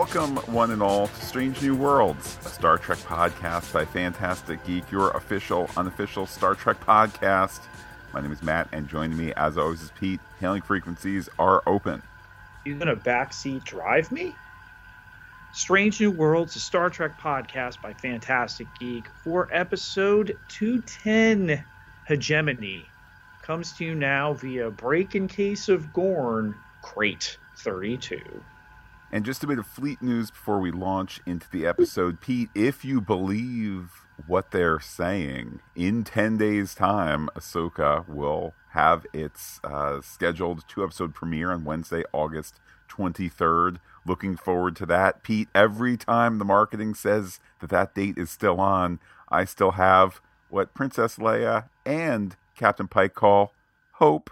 Welcome, one and all, to Strange New Worlds, a Star Trek podcast by Phantastic Geek, your official, unofficial Star Trek podcast. My name is Matt, and joining me, as always, is Pete. Hailing frequencies are open. You gonna backseat drive me? Strange New Worlds, a Star Trek podcast by Phantastic Geek for episode 210 Hegemony comes to you now via Break in Case of Gorn Crate 32. And just a bit of fleet news before we launch into the episode. Pete, if you believe what they're saying, in 10 days' time, Ahsoka will have its uh, scheduled two episode premiere on Wednesday, August 23rd. Looking forward to that. Pete, every time the marketing says that that date is still on, I still have what Princess Leia and Captain Pike call hope.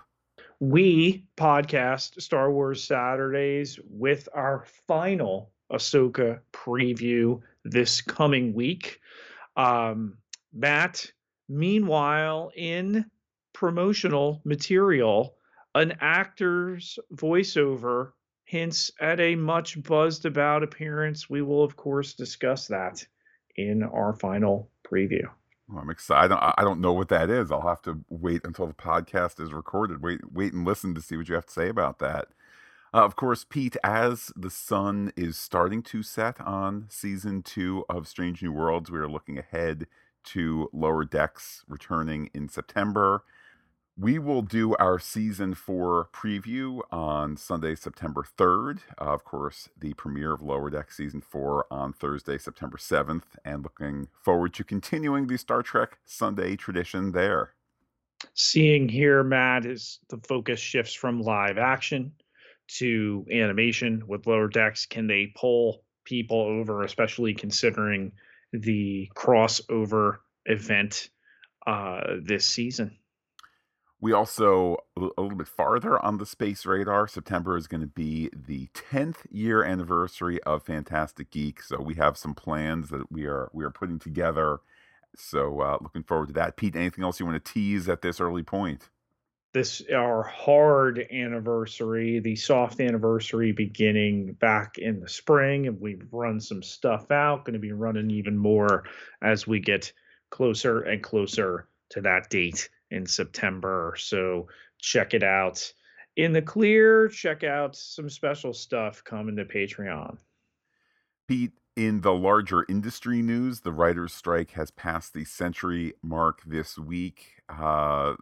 We podcast Star Wars Saturdays with our final Ahsoka preview this coming week. Um, Matt, meanwhile, in promotional material, an actor's voiceover hints at a much buzzed about appearance. We will, of course, discuss that in our final preview. Well, I'm excited. I don't, I don't know what that is. I'll have to wait until the podcast is recorded. Wait, wait, and listen to see what you have to say about that. Uh, of course, Pete, as the sun is starting to set on season two of Strange New Worlds, we are looking ahead to Lower Decks returning in September. We will do our season four preview on Sunday, September 3rd. Uh, of course, the premiere of Lower Deck season four on Thursday, September 7th, and looking forward to continuing the Star Trek Sunday tradition there. Seeing here, Matt, is the focus shifts from live action to animation with Lower Decks. Can they pull people over, especially considering the crossover event uh, this season? We also, a little bit farther on the space radar, September is going to be the 10th year anniversary of Phantastic Geek. So we have some plans that we are we are putting together. So uh, looking forward to that. Pete, anything else you want to tease at this early point? This our hard anniversary, the soft anniversary beginning back in the spring, and we've run some stuff out. Going to be running even more as we get closer and closer to that date in September. So check it out. In the clear, check out some special stuff coming to Patreon. Pete, in the larger industry news, the writer's strike has passed the century mark this week. Uh,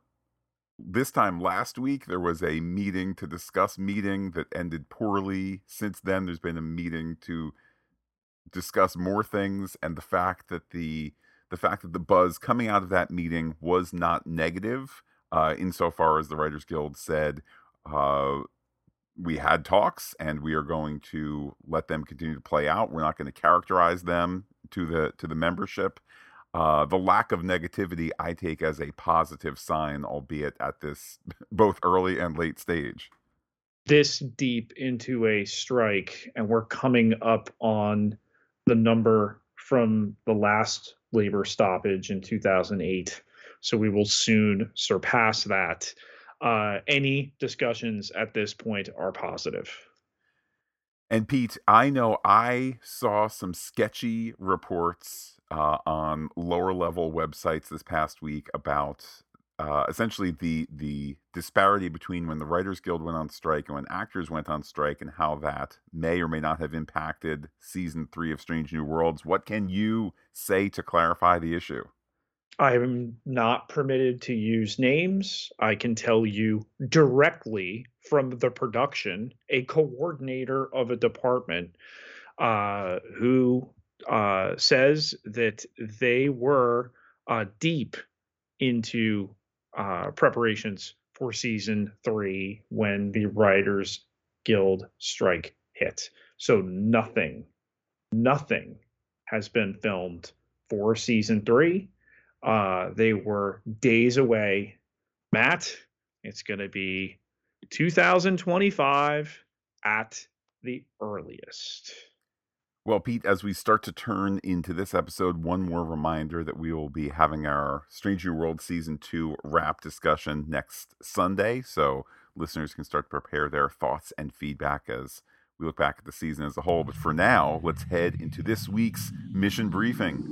this time last week, there was a meeting to discuss meeting that ended poorly. Since then, there's been a meeting to discuss more things, and the fact that the the fact that the buzz coming out of that meeting was not negative, uh, insofar as the Writers Guild said, uh, we had talks and we are going to let them continue to play out. We're not going to characterize them to the to the membership. Uh, the lack of negativity I take as a positive sign, albeit at this both early and late stage. This deep into a strike, and we're coming up on the number from the last labor stoppage in 2008. So we will soon surpass that. Uh, any discussions at this point are positive. And Pete, I know I saw some sketchy reports uh, on lower level websites this past week about uh, essentially the the disparity between when the Writers Guild went on strike and when actors went on strike, and how that may or may not have impacted season three of Strange New Worlds. What can you say to clarify the issue? I am not permitted to use names. I can tell you directly from the production, a coordinator of a department uh, who uh, says that they were uh, deep into uh, preparations for season three when the Writers Guild strike hit. So nothing, nothing has been filmed for season three. Uh, they were days away. Matt, it's going to be 2025 at the earliest. Well, Pete, as we start to turn into this episode, one more reminder that we will be having our Strange New World Season 2 wrap discussion next Sunday. So listeners can start to prepare their thoughts and feedback as we look back at the season as a whole. But for now, let's head into this week's mission briefing.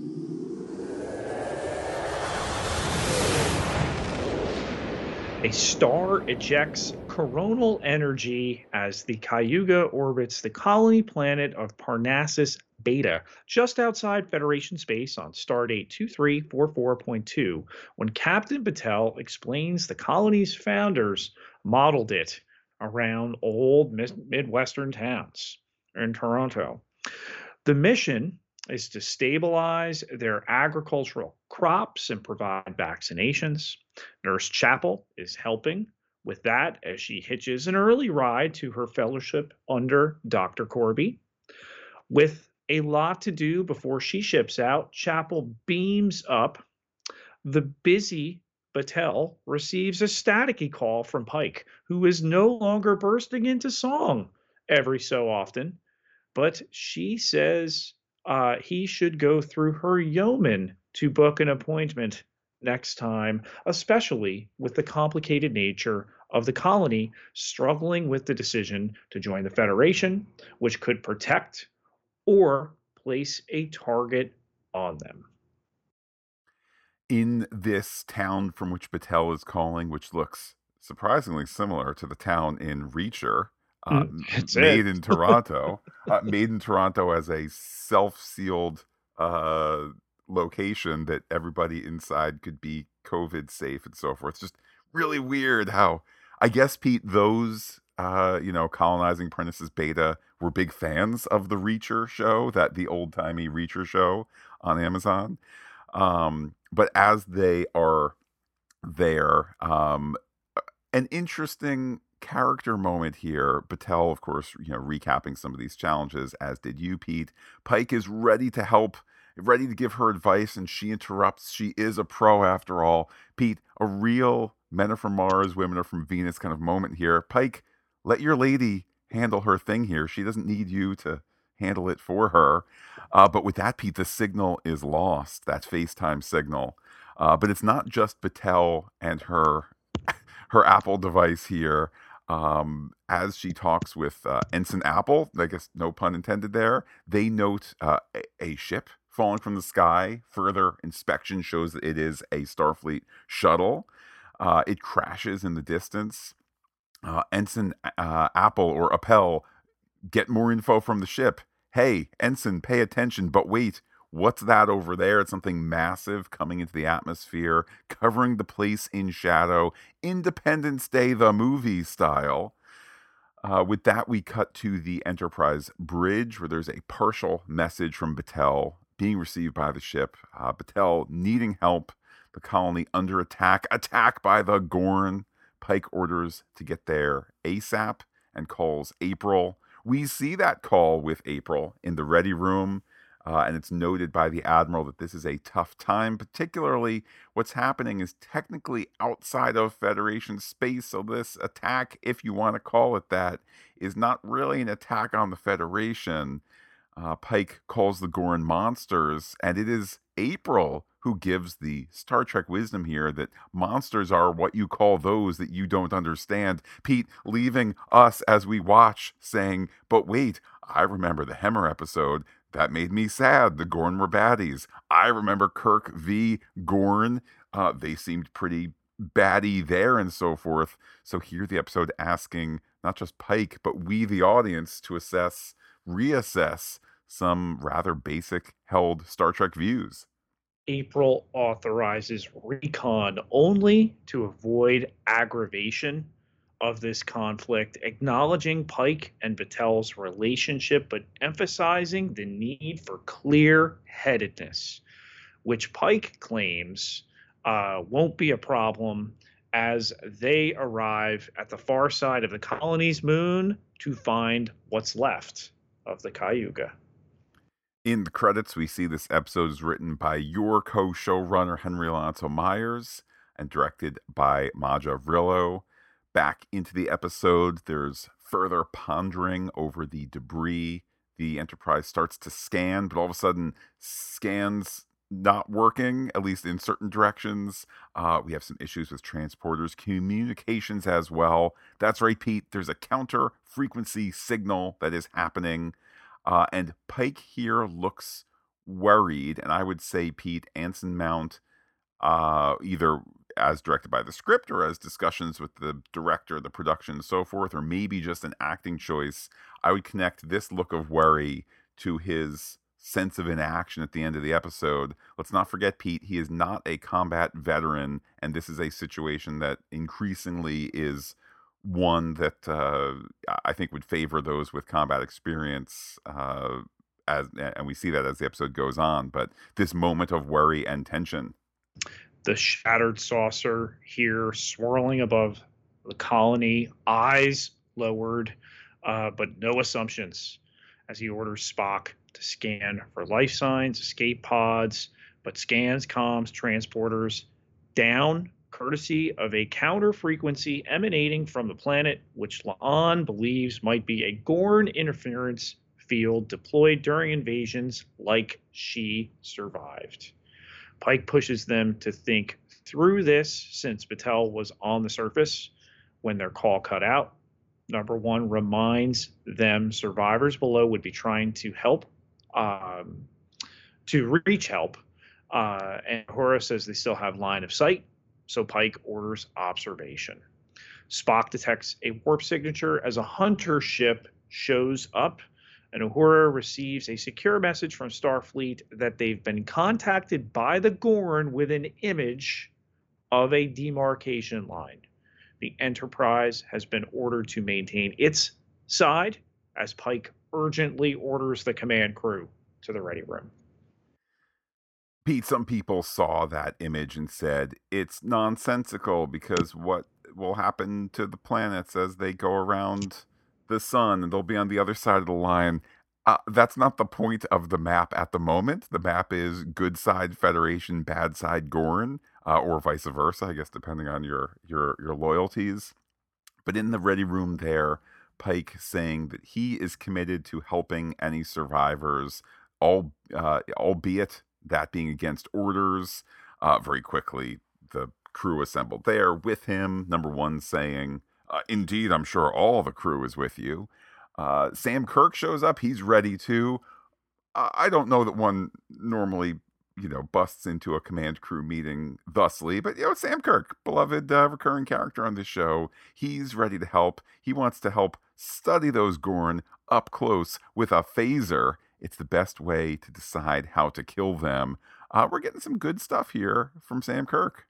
A star ejects coronal energy as the Cayuga orbits the colony planet of Parnassus Beta just outside Federation space on stardate 2344.2 when Captain Batel explains the colony's founders modeled it around old Midwestern towns in Toronto. The mission is to stabilize their agricultural crops and provide vaccinations. Nurse Chapel is helping with that as she hitches an early ride to her fellowship under Dr. Korby. With a lot to do before she ships out, Chapel beams up. The busy Batel receives a staticky call from Pike, who is no longer bursting into song every so often, but she says uh, he should go through her yeoman to book an appointment next time, especially with the complicated nature of the colony struggling with the decision to join the Federation, which could protect or place a target on them. In this town from which Batel is calling, which looks surprisingly similar to the town in Reacher, uh, made in Toronto, uh, made in Toronto as a self-sealed uh, location that everybody inside could be COVID safe and so forth. It's just really weird how I guess Pete those uh, you know colonizing Parnassus Beta were big fans of the Reacher show, that the old timey Reacher show on Amazon. Um, but as they are there, um, an interesting character moment here. Batel, of course, you know, recapping some of these challenges, as did you, Pete. Pike is ready to help, ready to give her advice, and she interrupts. She is a pro after all. Pete, a real men are from Mars, women are from Venus kind of moment here. Pike, let your lady handle her thing here. She doesn't need you to handle it for her. Uh, but with that, Pete, the signal is lost, that FaceTime signal. Uh, but it's not just Batel and her her Apple device here um, as she talks with uh, Ensign Apple, I guess no pun intended there, they note uh, a, a, ship falling from the sky. Further inspection shows that it is a Starfleet shuttle. Uh, it crashes in the distance. Uh, Ensign uh, Apple or Appel get more info from the ship. Hey, Ensign, pay attention, but wait, What's that over there? It's something massive coming into the atmosphere, covering the place in shadow, Independence Day, the movie style. Uh, with that, we cut to the Enterprise bridge where there's a partial message from Batel being received by the ship. Uh, Batel needing help, the colony under attack, attack by the Gorn. Pike orders to get there ASAP and calls April. We see that call with April in the ready room. Uh, and it's noted by the admiral that this is a tough time, particularly what's happening is technically outside of Federation space. So, this attack, if you want to call it that, is not really an attack on the Federation. Uh, Pike calls the Gorn monsters, and it is April who gives the Star Trek wisdom here that monsters are what you call those that you don't understand. Pete leaving us as we watch, saying, But wait, I remember the Hemmer episode. That made me sad. The Gorn were baddies. I remember Kirk v. Gorn. Uh, they seemed pretty batty there and so forth. So here the episode asking not just Pike, but we, the audience, to assess, reassess some rather basic held Star Trek views. April authorizes recon only to avoid aggravation of this conflict, acknowledging Pike and Batel's relationship, but emphasizing the need for clear headedness, which Pike claims uh, won't be a problem as they arrive at the far side of the colony's moon to find what's left of the Cayuga. In the credits, we see this episode is written by your co showrunner, Henry Alonso Myers, and directed by Maja Vrilo back into the episode. There's further pondering over the debris. The Enterprise starts to scan, but all of a sudden scans not working, at least in certain directions. Uh, we have some issues with transporters, communications as well. That's right, Pete. There's a counter frequency signal that is happening. Uh, and Pike here looks worried. And I would say, Pete, Anson Mount, uh, either as directed by the script or as discussions with the director, the production, and so forth, or maybe just an acting choice, I would connect this look of worry to his sense of inaction at the end of the episode. Let's not forget, Pete, he is not a combat veteran, and this is a situation that increasingly is one that uh, I think would favor those with combat experience. Uh, as and we see that as the episode goes on, but this moment of worry and tension. The shattered saucer here swirling above the colony, eyes lowered, uh, but no assumptions as he orders Spock to scan for life signs, escape pods, but scans comms transporters down courtesy of a counter frequency emanating from the planet, which La'an believes might be a Gorn interference field deployed during invasions like she survived. Pike pushes them to think through this since Batel was on the surface when their call cut out. Number one reminds them survivors below would be trying to help um, to reach help. Uh, and Uhura says they still have line of sight, so Pike orders observation. Spock detects a warp signature as a hunter ship shows up, and Uhura receives a secure message from Starfleet that they've been contacted by the Gorn with an image of a demarcation line. The Enterprise has been ordered to maintain its side as Pike urgently orders the command crew to the ready room. Pete, some people saw that image and said it's nonsensical because what will happen to the planets as they go around the sun and they'll be on the other side of the line. Uh, that's not the point of the map at the moment. The map is good side Federation, bad side Gorn, uh, or vice versa, I guess, depending on your your your loyalties. But in the ready room there, Pike saying that he is committed to helping any survivors, all, uh, albeit that being against orders. Uh, very quickly, the crew assembled there with him. Number one saying, uh, Indeed, I'm sure all the crew is with you. Uh, Sam Kirk shows up. He's ready to. I don't know that one normally you know, busts into a command crew meeting thusly. But, you know, Sam Kirk, beloved uh, recurring character on this show, he's ready to help. He wants to help study those Gorn up close with a phaser. It's the best way to decide how to kill them. Uh, we're getting some good stuff here from Sam Kirk.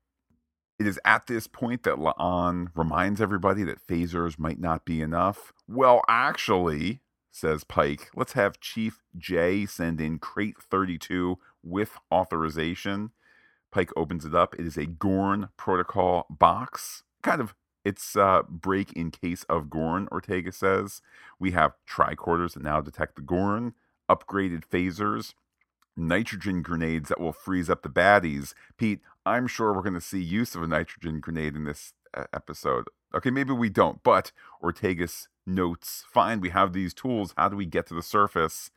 It is at this point that La'an reminds everybody that phasers might not be enough. Well, actually, says Pike, let's have Chief J send in Crate 32 with authorization. Pike opens it up. It is a Gorn protocol box. Kind of its uh, break in case of Gorn, Ortega says. We have tricorders that now detect the Gorn, upgraded phasers, nitrogen grenades that will freeze up the baddies. Pete, I'm sure we're going to see use of a nitrogen grenade in this uh, episode. Okay, maybe we don't, but Ortegas notes fine, we have these tools. How do we get to the surface?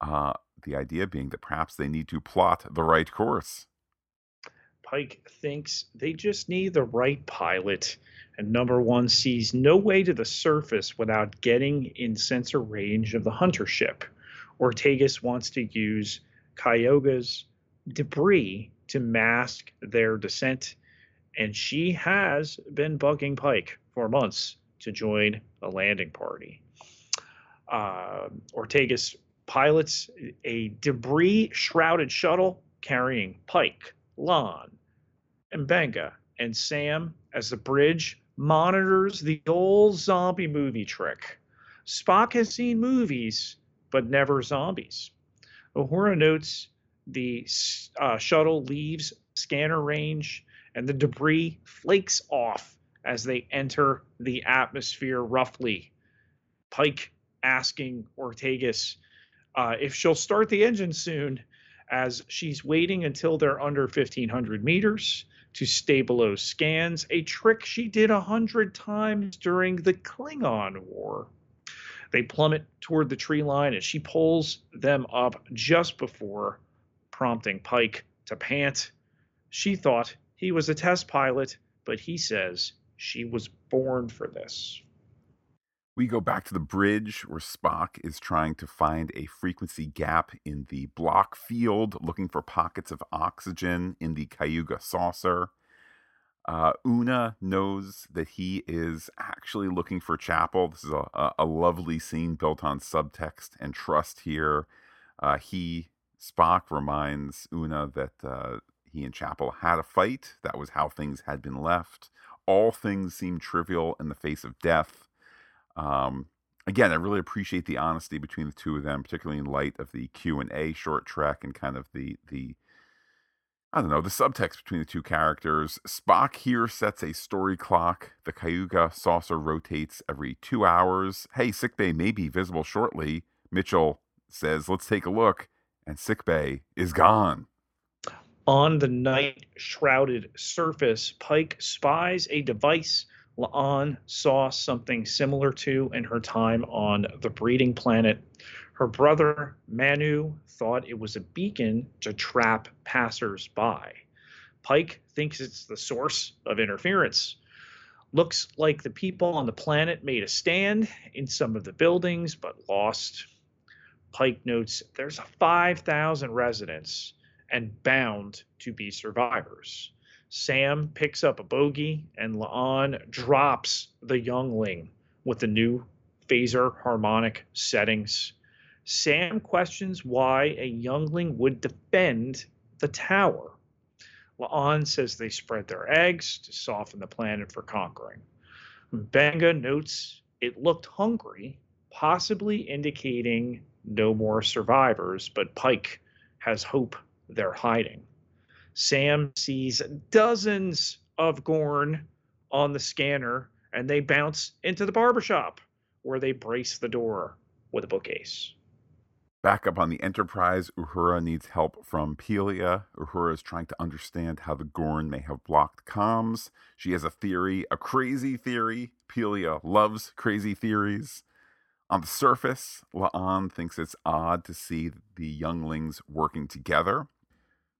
Uh, the idea being that perhaps they need to plot the right course. Pike thinks they just need the right pilot, and number one sees no way to the surface without getting in sensor range of the hunter ship. Ortegas wants to use Cayuga's debris to mask their descent, and she has been bugging Pike for months to join the landing party. Uh, Ortegas pilots a debris shrouded shuttle carrying Pike, La'an, M'Benga, and Sam as the bridge monitors the old zombie movie trick. Spock has seen movies, but never zombies. Uhura notes the uh, shuttle leaves scanner range and the debris flakes off as they enter the atmosphere roughly. Pike asking Ortegas uh, if she'll start the engine soon, as she's waiting until they're under 1500 meters to stay below scans, a trick she did a hundred times during the Klingon War. They plummet toward the tree line, and she pulls them up just before prompting Pike to pant. She thought he was a test pilot, but he says she was born for this. We go back to the bridge where Spock is trying to find a frequency gap in the block field, looking for pockets of oxygen in the Cayuga saucer. Uh, Una knows that he is actually looking for Chapel. This is a, a, lovely scene built on subtext and trust here. Uh, he, Spock, reminds Una that uh, he and Chapel had a fight. That was how things had been left. All things seem trivial in the face of death. Um, again, I really appreciate the honesty between the two of them, particularly in light of the Q and A short trek and kind of the the I don't know, the subtext between the two characters. Spock here sets a story clock. The Cayuga saucer rotates every two hours. Hey, sickbay may be visible shortly. Mitchell says, let's take a look. And sickbay is gone. On the night shrouded surface, Pike spies a device La'an saw something similar to in her time on the breeding planet her brother, Manu, thought it was a beacon to trap passers by. Pike thinks it's the source of interference. Looks like the people on the planet made a stand in some of the buildings but lost. Pike notes there's 5,000 residents and bound to be survivors. Sam picks up a bogey and La'an drops the youngling with the new phaser harmonic settings. Sam questions why a youngling would defend the tower. La'an says they spread their eggs to soften the planet for conquering. Benga notes it looked hungry, possibly indicating no more survivors, but Pike has hope they're hiding. Sam sees dozens of Gorn on the scanner and they bounce into the barbershop where they brace the door with a bookcase. Back up on the Enterprise, Uhura needs help from Pelia. Uhura is trying to understand how the Gorn may have blocked comms. She has a theory, a crazy theory. Pelia loves crazy theories. On the surface, La'an thinks it's odd to see the younglings working together.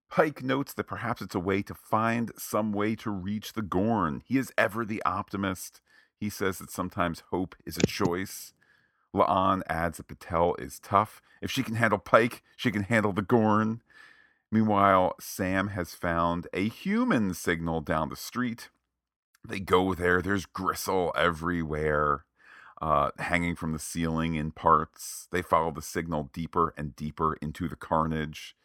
Pike notes that perhaps it's a way to find some way to reach the Gorn. He is ever the optimist. He says that sometimes hope is a choice. La'an adds that Batel is tough. If she can handle Pike, she can handle the Gorn. Meanwhile, Sam has found a human signal down the street. They go there. There's gristle everywhere, uh, hanging from the ceiling in parts. They follow the signal deeper and deeper into the carnage.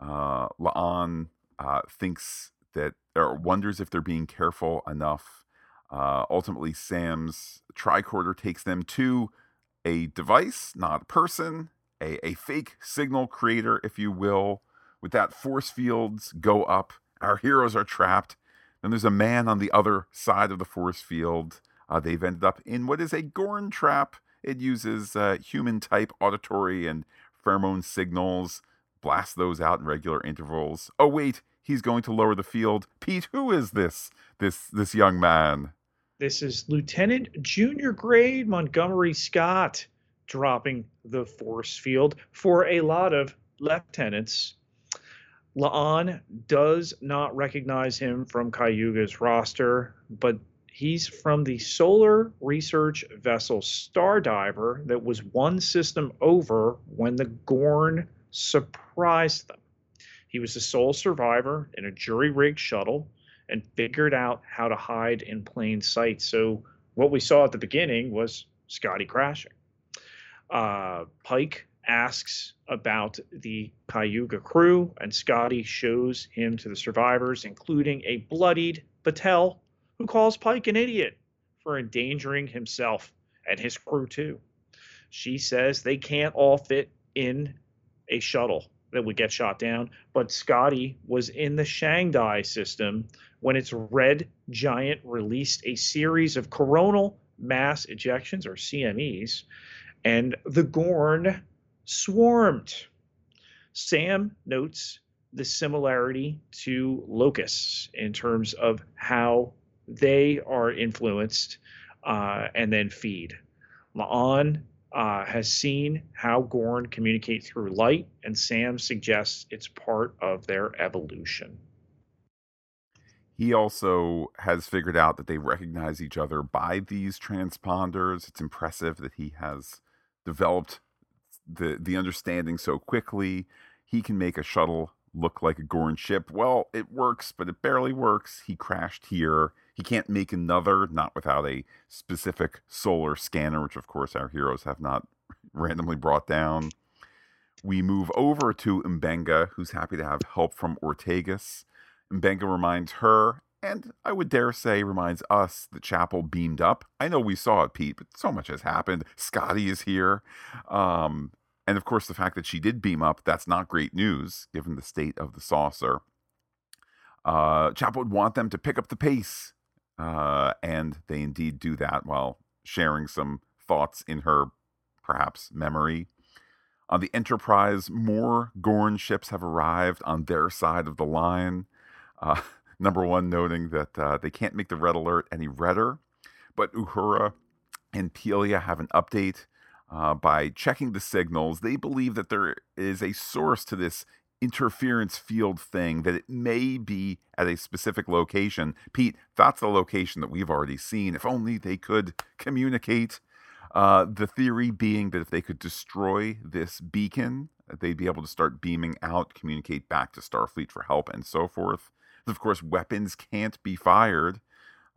Uh, La'an uh, thinks that, or wonders if they're being careful enough. Uh, ultimately, Sam's tricorder takes them to a device, not a person, a, a fake signal creator, if you will. With that, force fields go up. Our heroes are trapped. Then there's a man on the other side of the force field. Uh, they've ended up in what is a Gorn trap. It uses uh, human type auditory and pheromone signals, blast those out in regular intervals. Oh, wait, he's going to lower the field. Pete, who is this? This this young man. This is Lieutenant Junior Grade Montgomery Scott dropping the force field for a lot of lieutenants. La'an does not recognize him from Cayuga's roster, but he's from the solar research vessel Stardiver that was one system over when the Gorn surprised them. He was the sole survivor in a jury rigged shuttle and figured out how to hide in plain sight. So what we saw at the beginning was Scotty crashing. Uh, Pike asks about the Cayuga crew, and Scotty shows him to the survivors, including a bloodied Batel, who calls Pike an idiot for endangering himself and his crew too. She says they can't all fit in a shuttle that would get shot down, but Scotty was in the Shangdai system when its red giant released a series of coronal mass ejections, or CMEs, and the Gorn swarmed. Sam notes the similarity to locusts in terms of how they are influenced uh, and then feed. La'an uh, has seen how Gorn communicate through light, and Sam suggests it's part of their evolution. He also has figured out that they recognize each other by these transponders. It's impressive that he has developed the the understanding so quickly. He can make a shuttle look like a Gorn ship. Well, it works, but it barely works. He crashed here. He can't make another, not without a specific solar scanner, which of course our heroes have not randomly brought down. We move over to M'Benga, who's happy to have help from Ortegas. M'Benga reminds her, and I would dare say reminds us, the Chapel beamed up. I know we saw it, Pete, but so much has happened. Scotty is here. Um, and of course, the fact that she did beam up, that's not great news given the state of the saucer. Uh, Chapel would want them to pick up the pace uh, and they indeed do that while sharing some thoughts in her, perhaps, memory. On the Enterprise, more Gorn ships have arrived on their side of the line. Uh, number one, noting that uh, they can't make the red alert any redder, but Uhura and Pelia have an update. Uh, by checking the signals, they believe that there is a source to this interference field thing that it may be at a specific location. Pete, that's the location that we've already seen. If only they could communicate. Uh, the theory being that if they could destroy this beacon, they'd be able to start beaming out, communicate back to Starfleet for help, and so forth. Of course, weapons can't be fired.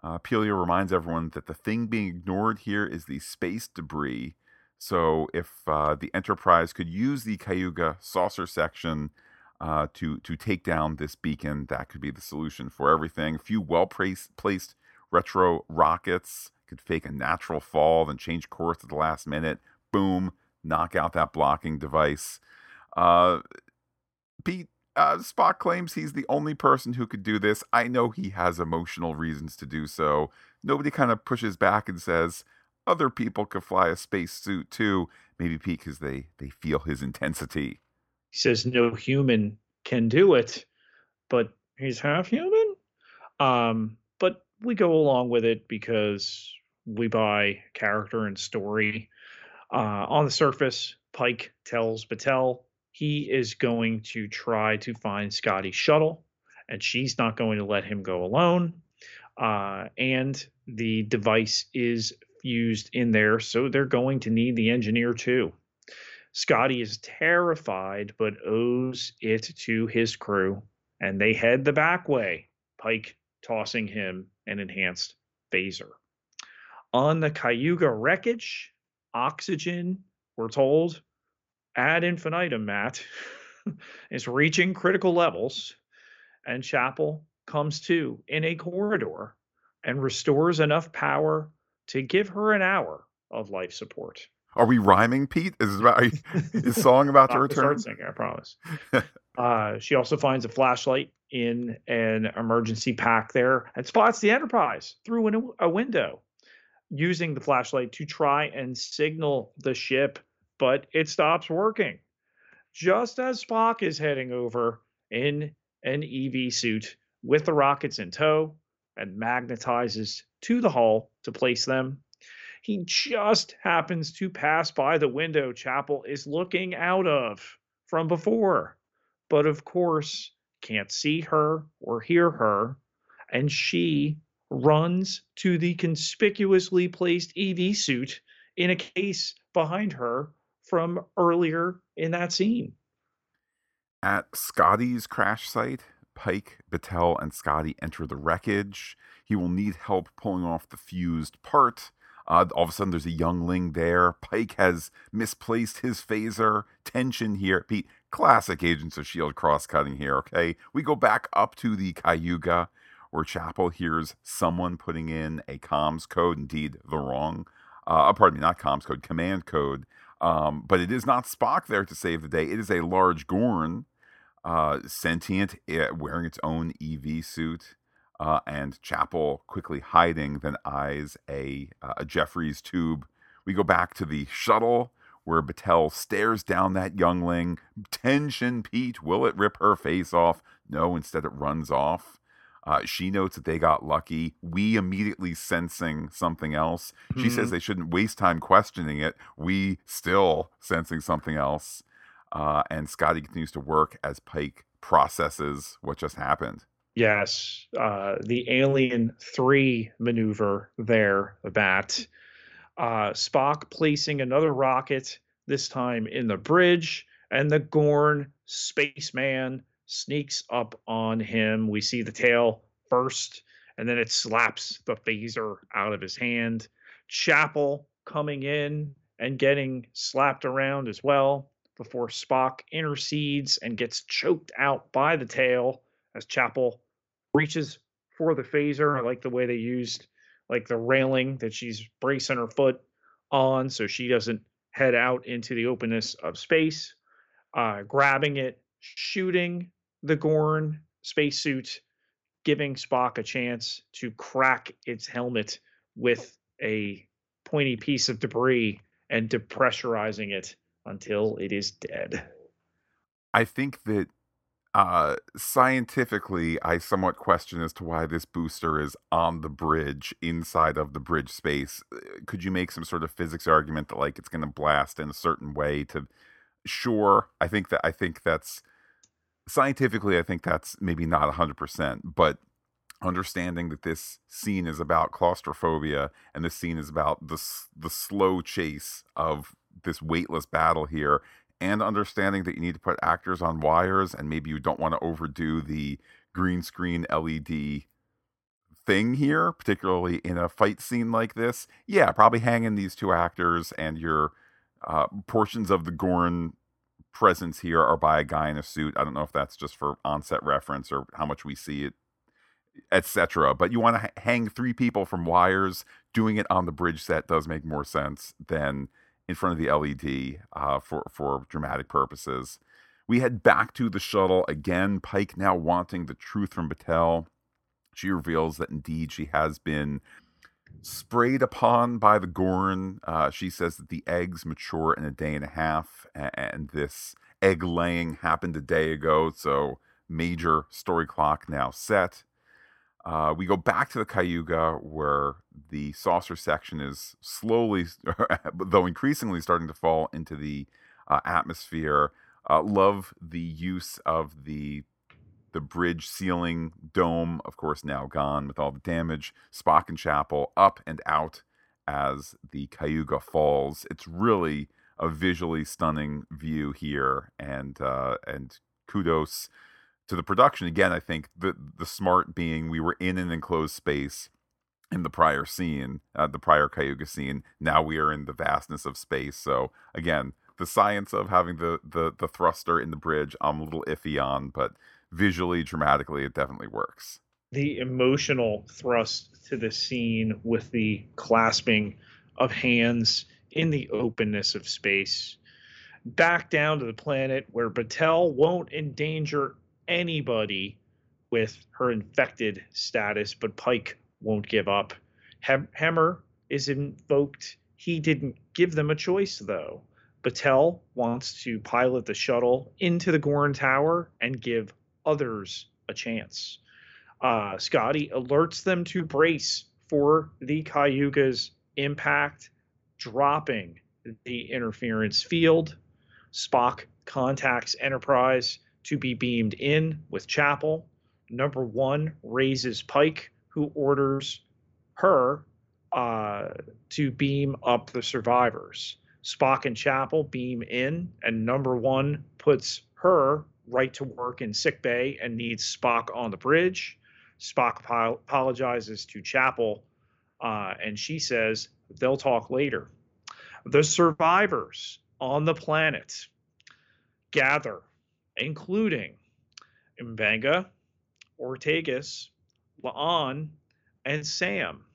Uh, Pelia reminds everyone that the thing being ignored here is the space debris. So, if uh, the Enterprise could use the Cayuga saucer section uh, to to take down this beacon. That could be the solution for everything. A few well placed retro rockets could fake a natural fall, then change course at the last minute. Boom, knock out that blocking device. Uh, Pete uh, Spock claims he's the only person who could do this. I know he has emotional reasons to do so. Nobody kind of pushes back and says other people could fly a space suit too. Maybe Pete because they they feel his intensity. He says no human can do it, but he's half human. Um, but we go along with it because we buy character and story. Uh, on the surface, Pike tells Batel he is going to try to find Scotty's shuttle, and she's not going to let him go alone. Uh, and the device is fused in there, so they're going to need the engineer too. Scotty is terrified but owes it to his crew, and they head the back way, Pike tossing him an enhanced phaser. On the Cayuga wreckage, oxygen, we're told, ad infinitum, Matt, is reaching critical levels, and Chapel comes to in a corridor and restores enough power to give her an hour of life support. Are we rhyming, Pete? Is about is song about to return? Singing, I promise. uh, she also finds a flashlight in an emergency pack there and spots the Enterprise through an, a window, using the flashlight to try and signal the ship, but it stops working. Just as Spock is heading over in an EV suit with the rockets in tow and magnetizes to the hull to place them he just happens to pass by the window Chapel is looking out of from before. But of course, can't see her or hear her. And she runs to the conspicuously placed EV suit in a case behind her from earlier in that scene. At Scotty's crash site, Pike, Batel, and Scotty enter the wreckage. He will need help pulling off the fused part. Uh, all of a sudden, there's a youngling there. Pike has misplaced his phaser. Tension here. Pete, classic Agents of S.H.I.E.L.D. cross cutting here, okay? We go back up to the Cayuga where Chapel hears someone putting in a comms code, indeed the wrong, uh, pardon me, not comms code, command code. Um, but it is not Spock there to save the day. It is a large Gorn, uh, sentient, eh, wearing its own EV suit uh, and Chapel quickly hiding, then eyes a, uh, a Jefferies tube. We go back to the shuttle where Batel stares down that youngling. Tension, Pete. Will it rip her face off? No, instead it runs off. Uh, she notes that they got lucky. We immediately sensing something else. She mm-hmm. says they shouldn't waste time questioning it. We still sensing something else. Uh, and Scotty continues to work as Pike processes what just happened. Yes, uh, the Alien 3 maneuver there, that. Uh, Spock placing another rocket, this time in the bridge, and the Gorn spaceman sneaks up on him. We see the tail first, and then it slaps the phaser out of his hand. Chapel coming in and getting slapped around as well before Spock intercedes and gets choked out by the tail as Chapel reaches for the phaser. I like the way they used like the railing that she's bracing her foot on so she doesn't head out into the openness of space. Uh, grabbing it, shooting the Gorn spacesuit, giving Spock a chance to crack its helmet with a pointy piece of debris and depressurizing it until it is dead. I think that uh, scientifically, I somewhat question as to why this booster is on the bridge inside of the bridge space. Uh, could you make some sort of physics argument that like it's going to blast in a certain way to? Sure, I think that I think that's scientifically, I think that's maybe not 100%, but understanding that this scene is about claustrophobia and this scene is about the, the slow chase of this weightless battle here and understanding that you need to put actors on wires and maybe you don't want to overdo the green screen LED thing here, particularly in a fight scene like this. Yeah, probably hang in these two actors and your uh, portions of the Gorn presence here are by a guy in a suit. I don't know if that's just for onset reference or how much we see it, etc. But you want to hang three people from wires. Doing it on the bridge set does make more sense than in front of the LED uh, for for dramatic purposes. We head back to the shuttle again. Pike now wanting the truth from Batel. She reveals that indeed she has been sprayed upon by the Gorn. Uh, she says that the eggs mature in a day and a half, and this egg laying happened a day ago, so major story clock now set. Uh, we go back to the Cayuga where the saucer section is slowly, though increasingly, starting to fall into the uh, atmosphere. Uh, love the use of the the bridge ceiling dome, of course, now gone with all the damage. Spock and Chapel up and out as the Cayuga falls. It's really a visually stunning view here, and uh, and kudos to the production again. I think the the smart being we were in an enclosed space in the prior scene, uh, the prior Cayuga scene. Now we are in the vastness of space. So again, the science of having the the the thruster in the bridge, I'm a little iffy on, but visually, dramatically, it definitely works. The emotional thrust to the scene with the clasping of hands in the openness of space. Back down to the planet where Batel won't endanger anybody with her infected status, but Pike won't give up. Hem- Hemmer is invoked. He didn't give them a choice, though. Batel wants to pilot the shuttle into the Gorn Tower and give others a chance. Uh, Scotty alerts them to brace for the Cayuga's impact, dropping the interference field. Spock contacts Enterprise to be beamed in with Chapel. Number one raises Pike, who orders her uh, to beam up the survivors. Spock and Chapel beam in, and number one puts her right to work in sick bay and needs Spock on the bridge. Spock apologizes to Chapel, uh, and she says they'll talk later. The survivors on the planet gather, including M'Benga, Ortegas, La'an, and Sam,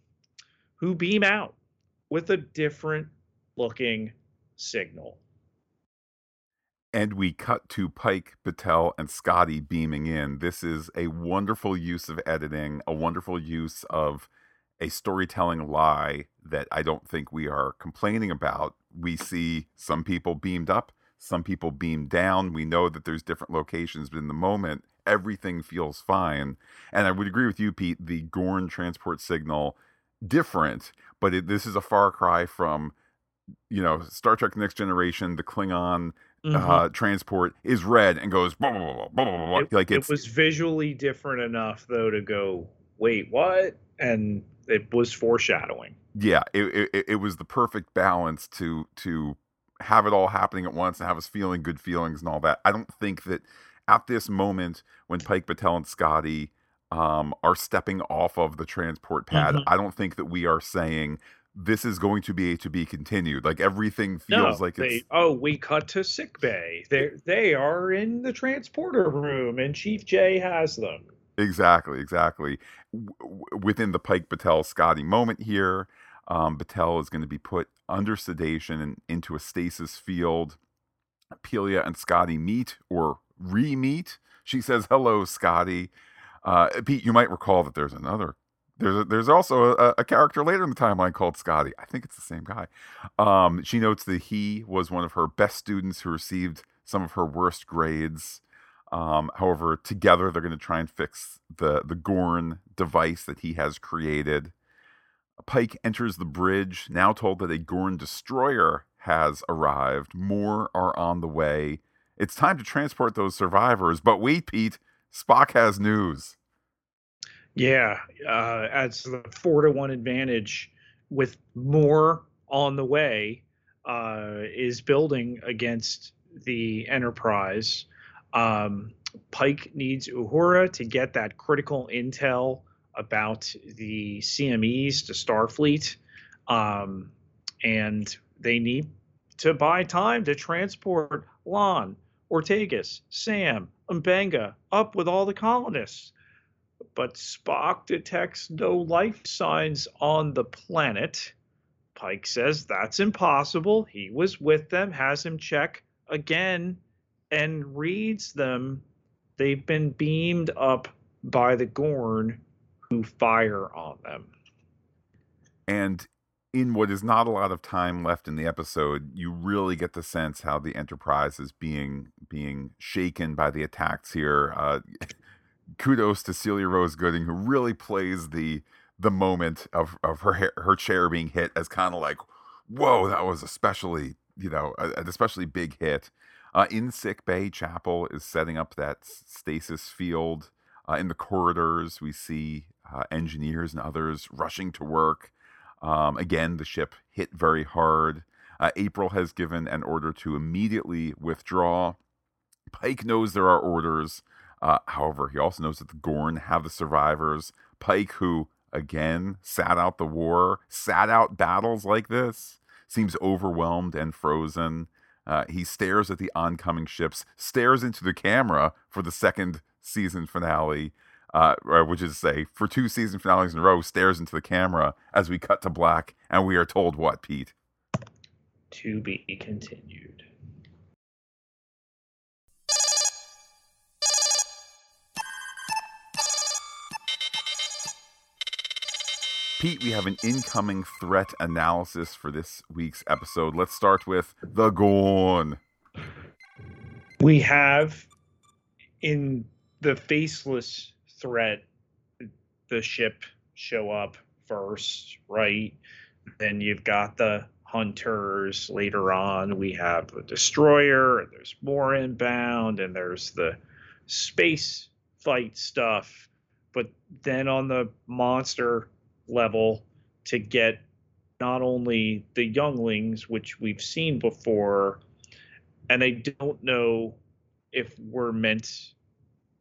who beam out with a different looking signal. And we cut to Pike, Batel, and Scotty beaming in. This is a wonderful use of editing, a wonderful use of a storytelling lie that I don't think we are complaining about. We see some people beamed up, Some people beam down. We know that there's different locations, but in the moment, everything feels fine. And I would agree with you, Pete. The Gorn transport signal different, but it, this is a far cry from you know Star Trek Next Generation, the Klingon mm-hmm. uh, transport is red and goes blah, blah, blah, it, like it was visually different enough though to go wait what and it was foreshadowing yeah it, it, it was the perfect balance to to have it all happening at once and have us feeling good feelings and all that i don't think that at this moment when pike Batel and scotty um, are stepping off of the transport pad mm-hmm. i don't think that we are saying this is going to be a to be continued. Like everything feels no, like it's oh, we cut to sick bay. They they are in the transporter room, and Chief J has them. Exactly, exactly. W- within the Pike Batel Scotty moment here, um, Batel is going to be put under sedation and into a stasis field. Pelia and Scotty meet or re meet. She says, Hello, Scotty. Uh, Pete, you might recall that there's another there's a, there's also a, a, character later in the timeline called Scotty. I think it's the same guy. Um, she notes that he was one of her best students who received some of her worst grades. Um, however, together they're going to try and fix the the Gorn device that he has created. Pike enters the bridge, now told that a Gorn destroyer has arrived. More are on the way. It's time to transport those survivors. But wait, Pete, Spock has news. Yeah, uh, adds the four to one advantage with more on the way. Uh, is building against the Enterprise. Um, Pike needs Uhura to get that critical intel about the CMEs to Starfleet, um, and they need to buy time to transport La'an, Ortegas, Sam, M'Benga up with all the colonists but Spock detects no life signs on the planet. Pike says that's impossible. He was with them, has him check again, and reads them. They've been beamed up by the Gorn who fire on them. And in what is not a lot of time left in the episode, you really get the sense how the Enterprise is being being shaken by the attacks here. Uh, kudos to Celia Rose Gooding, who really plays the the moment of of her her chair being hit as kind of like, whoa, that was especially you know an especially big hit. Uh, in sick bay, Chapel is setting up that stasis field. Uh, in the corridors, we see uh, engineers and others rushing to work. Um, again, the ship hit very hard. Uh, April has given an order to immediately withdraw. Pike knows there are orders. Uh, however, he also knows that the Gorn have the survivors. Pike, who again sat out the war, sat out battles like this, seems overwhelmed and frozen. Uh, he stares at the oncoming ships, stares into the camera for the second season finale, uh, which is to say for two season finales in a row, stares into the camera as we cut to black, and we are told what, Pete? To be continued. Pete, we have an incoming threat analysis for this week's episode. Let's start with the Gorn. We have in the faceless threat the ship show up first, right? Then you've got the hunters later on. We have the destroyer, and there's more inbound, and there's the space fight stuff. But then on the monster level to get not only the younglings, which we've seen before, and I don't know if we're meant,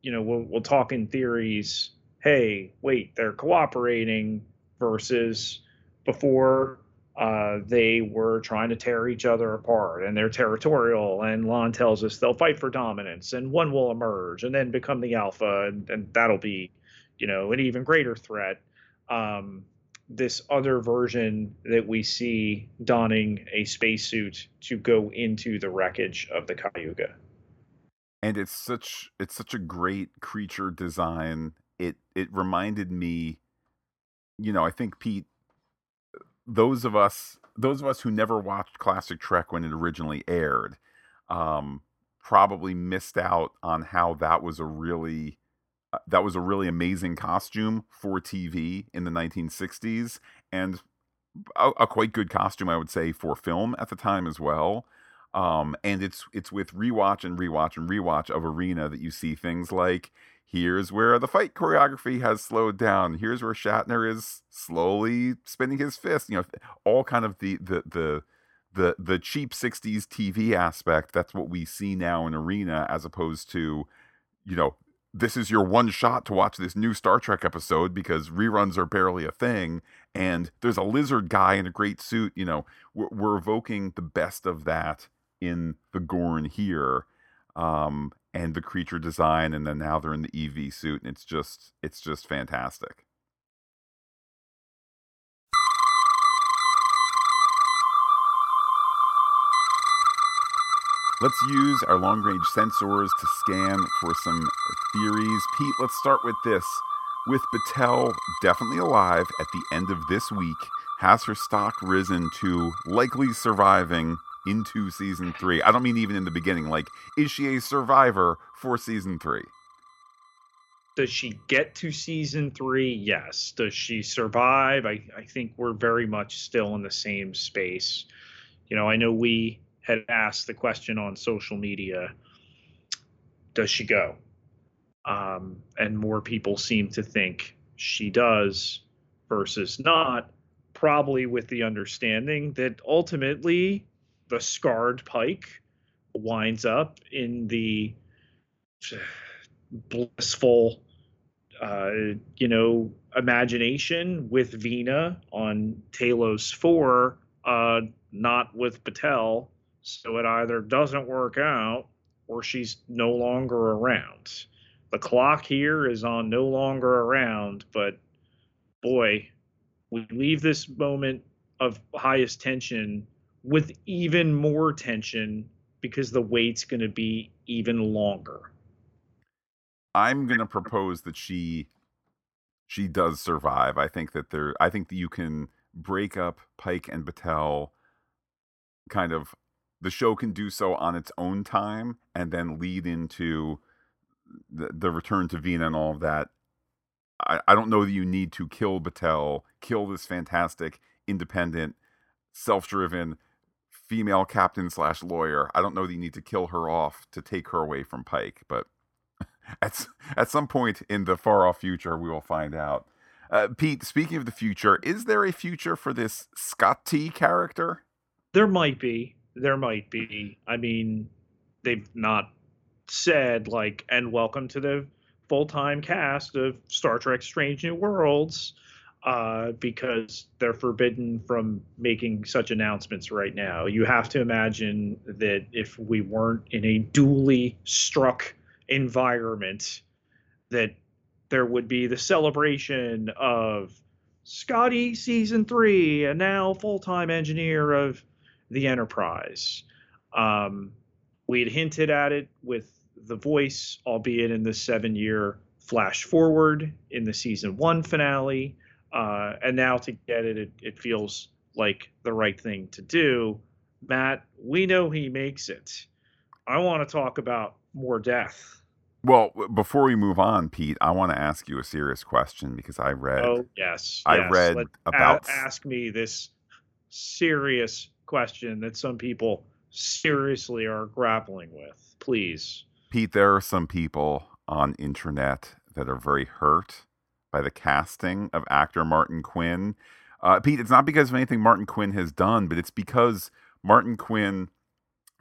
you know, we'll, we'll talk in theories. Hey, wait, they're cooperating versus before uh, they were trying to tear each other apart and they're territorial. And La'an tells us they'll fight for dominance and one will emerge and then become the alpha, and, and that'll be, you know, an even greater threat um, this other version that we see donning a spacesuit to go into the wreckage of the Cayuga. And it's such it's such a great creature design. It it reminded me, you know, I think Pete, those of us those of us who never watched classic Trek when it originally aired, um, probably missed out on how that was a really uh, that was a really amazing costume for TV in the 1960s and a, a, quite good costume I would say for film at the time as well. Um, and it's it's with rewatch and rewatch and rewatch of Arena that you see things like here's where the fight choreography has slowed down. Here's where Shatner is slowly spinning his fist. You know, all kind of the the the the the cheap 60s TV aspect. That's what we see now in Arena as opposed to, you know, this is your one shot to watch this new Star Trek episode because reruns are barely a thing. And there's a lizard guy in a great suit. You know, we're, we're evoking the best of that in the Gorn here. Um, and the creature design and then now they're in the EV suit and it's just it's just fantastic. Let's use our long range sensors to scan for some theories. Pete, let's start with this. With Batel definitely alive at the end of this week, has her stock risen to likely surviving into season three? I don't mean even in the beginning. Like, is she a survivor for season three? Does she get to season three? Yes. Does she survive? I, I think we're very much still in the same space. You know, I know we had asked the question on social media does she go? Um, and more people seem to think she does versus not, probably with the understanding that ultimately the scarred pike winds up in the blissful uh, you know imagination with Vina on Talos 4 uh, not with Batel so it either doesn't work out or she's no longer around. The clock here is on no longer around, but boy, we leave this moment of highest tension with even more tension because the wait's going to be even longer. I'm going to propose that she she does survive. I think that there I think that you can break up Pike and Batel kind of the show can do so on its own time and then lead into the, the return to Vina and all of that. I, I don't know that you need to kill Batel, kill this fantastic, independent, self driven female captain slash lawyer. I don't know that you need to kill her off to take her away from Pike, but at, at some point in the far off future, we will find out. Uh, Pete, speaking of the future, is there a future for this Scotty character? There might be there might be. I mean, they've not said like, and welcome to the full time cast of Star Trek Strange New Worlds, uh, because they're forbidden from making such announcements right now. You have to imagine that if we weren't in a duly struck environment, that there would be the celebration of Scotty season three, and now full time engineer of the Enterprise. Um, we had hinted at it with the voice, albeit in the seven year flash forward in the season one finale. Uh, and now to get it, it, it feels like the right thing to do. Matt, we know he makes it. I want to talk about more death. Well, before we move on, Pete, I want to ask you a serious question because I read. Oh yes, I yes. read Let, about. ask me this serious question that some people seriously are grappling with. Please. Pete, there are some people on internet that are very hurt by the casting of actor Martin Quinn. Uh, Pete, it's not because of anything Martin Quinn has done, but it's because Martin Quinn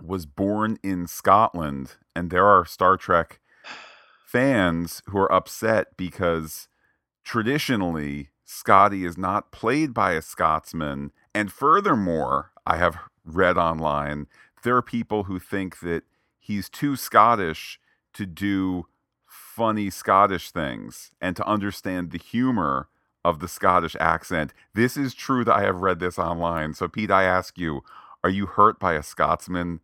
was born in Scotland, and there are Star Trek fans who are upset because traditionally Scotty is not played by a Scotsman. And furthermore, I have read online, there are people who think that he's too Scottish to do funny Scottish things and to understand the humor of the Scottish accent. This is true that I have read this online. So, Pete, I ask you, are you hurt by a Scotsman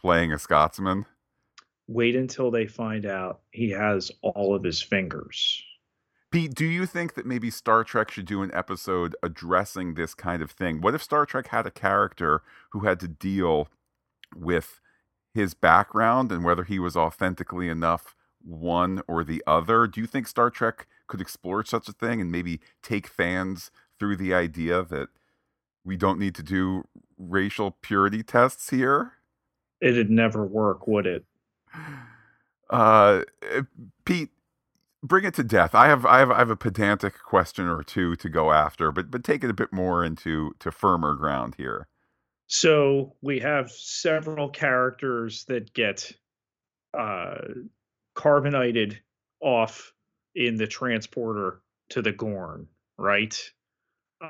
playing a Scotsman? Wait until they find out he has all of his fingers. Pete, do you think that maybe Star Trek should do an episode addressing this kind of thing? What if Star Trek had a character who had to deal with his background and whether he was authentically enough one or the other. Do you think Star Trek could explore such a thing and maybe take fans through the idea that we don't need to do racial purity tests here? It'd never work, would it? Uh, eh, Pete, bring it to death. I have, I have, I have a pedantic question or two to go after, but but take it a bit more into to firmer ground here. So we have several characters that get uh, carbonated off in the transporter to the Gorn, right?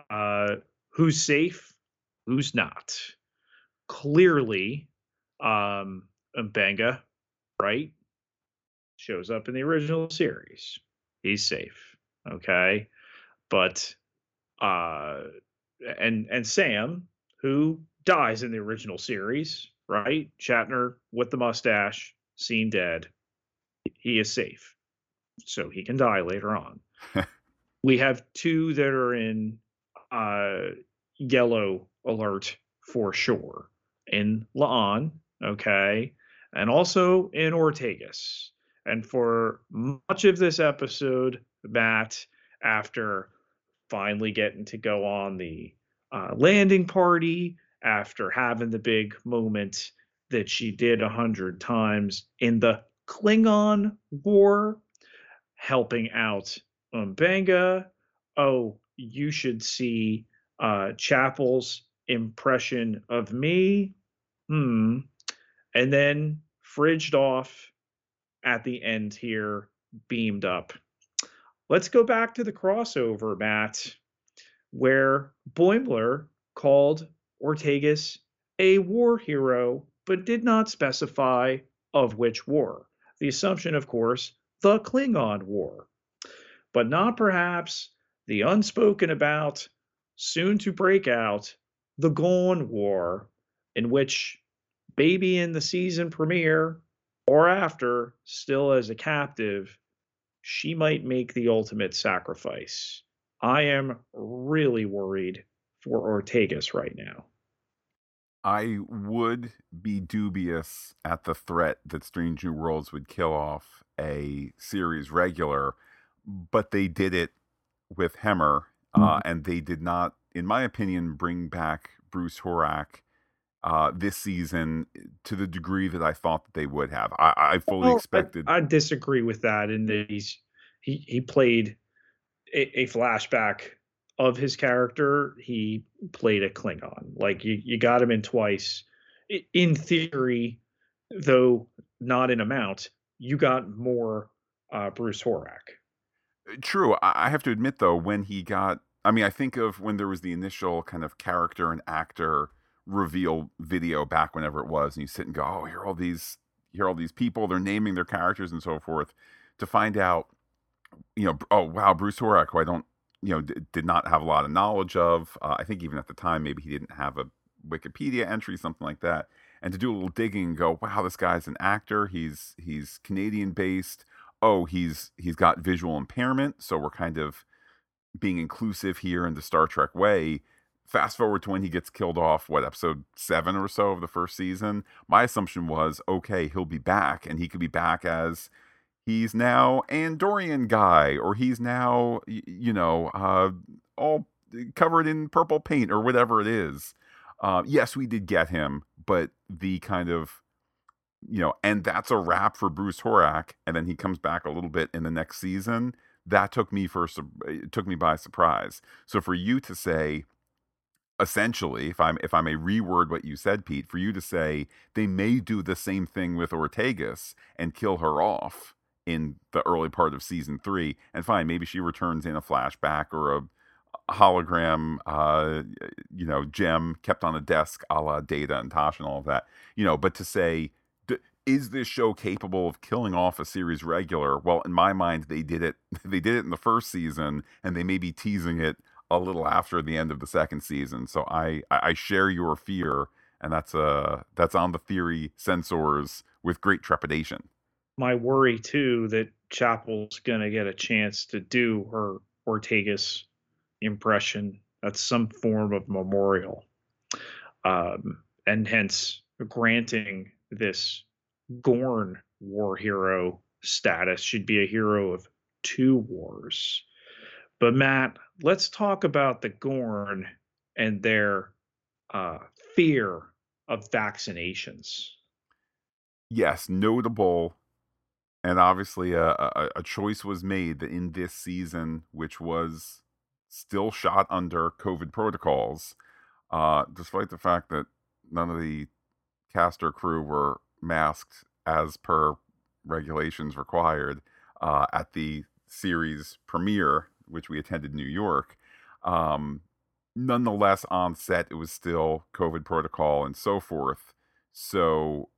Uh, who's safe? Who's not? Clearly, um, M'Benga, right? Shows up in the original series. He's safe. Okay. But uh and and Sam, who dies in the original series, right? Shatner with the mustache, seen dead. He is safe. So he can die later on. we have two that are in uh yellow alert for sure. In La'an, okay, and also in Ortegas. And for much of this episode, Matt, after finally getting to go on the uh, landing party, after having the big moment that she did a hundred times in the Klingon War, helping out M'Benga. Oh, you should see uh, Chapel's impression of me. Hmm. And then fridged off at the end here, beamed up. Let's go back to the crossover, Matt, where Boimler called Ortegas a war hero, but did not specify of which war. The assumption, of course, the Klingon War, but not perhaps the unspoken about, soon to break out, the Gorn War, in which Baby in the season premiere or after, still as a captive, she might make the ultimate sacrifice. I am really worried for Ortegas right now. I would be dubious at the threat that Strange New Worlds would kill off a series regular, but they did it with Hemmer, uh, mm-hmm. and they did not, in my opinion, bring back Bruce Horak uh, this season to the degree that I thought that they would have. I, I fully well, expected. I, I, disagree with that in that he's he he played a, a, flashback of his character. He played a Klingon. Like you, you got him in twice. In theory, though not in amount, you got more uh, Bruce Horak. True. I have to admit though, when he got, I mean, I think of when there was the initial kind of character and actor reveal video back whenever it was, and you sit and go, "Oh, here are all these, here are all these people. They're naming their characters and so forth." To find out, you know, oh wow, Bruce Horak, who I don't, you know, d- did not have a lot of knowledge of. Uh, I think even at the time, maybe he didn't have a Wikipedia entry, something like that. And to do a little digging and go, wow, this guy's an actor. He's he's Canadian based. Oh, he's he's got visual impairment, so we're kind of being inclusive here in the Star Trek way fast forward to when he gets killed off, what, episode seven or so of the first season, my assumption was, okay, he'll be back, and he could be back as he's now Andorian guy, or he's now, you know, uh, all covered in purple paint, or whatever it is. Uh, yes, we did get him, but the kind of, you know, and that's a wrap for Bruce Horak, and then he comes back a little bit in the next season. That took me for took me by surprise. So for you to say essentially, if I'm if I may reword what you said, Pete, for you to say they may do the same thing with Ortegas and kill her off in the early part of season three, and fine, maybe she returns in a flashback or a hologram, uh, you know, gem kept on a desk, a la Data and Tasha and all of that, you know. But to say, is this show capable of killing off a series regular? Well, in my mind, they did it. They did it in the first season, and they may be teasing it a little after the end of the second season. So I I share your fear, and that's uh that's on the theory sensors with great trepidation. My worry too that Chapel's gonna get a chance to do her Ortegas impression at some form of memorial, um, and hence granting this Gorn war hero status, should be a hero of two wars. But Matt, let's talk about the Gorn and their uh, fear of vaccinations. Yes, notable, and obviously a, a, a choice was made that in this season, which was still shot under COVID protocols, uh, despite the fact that none of the cast or crew were masked as per regulations required uh, at the series premiere, which we attended in New York. Um, nonetheless, on set, it was still COVID protocol and so forth. So,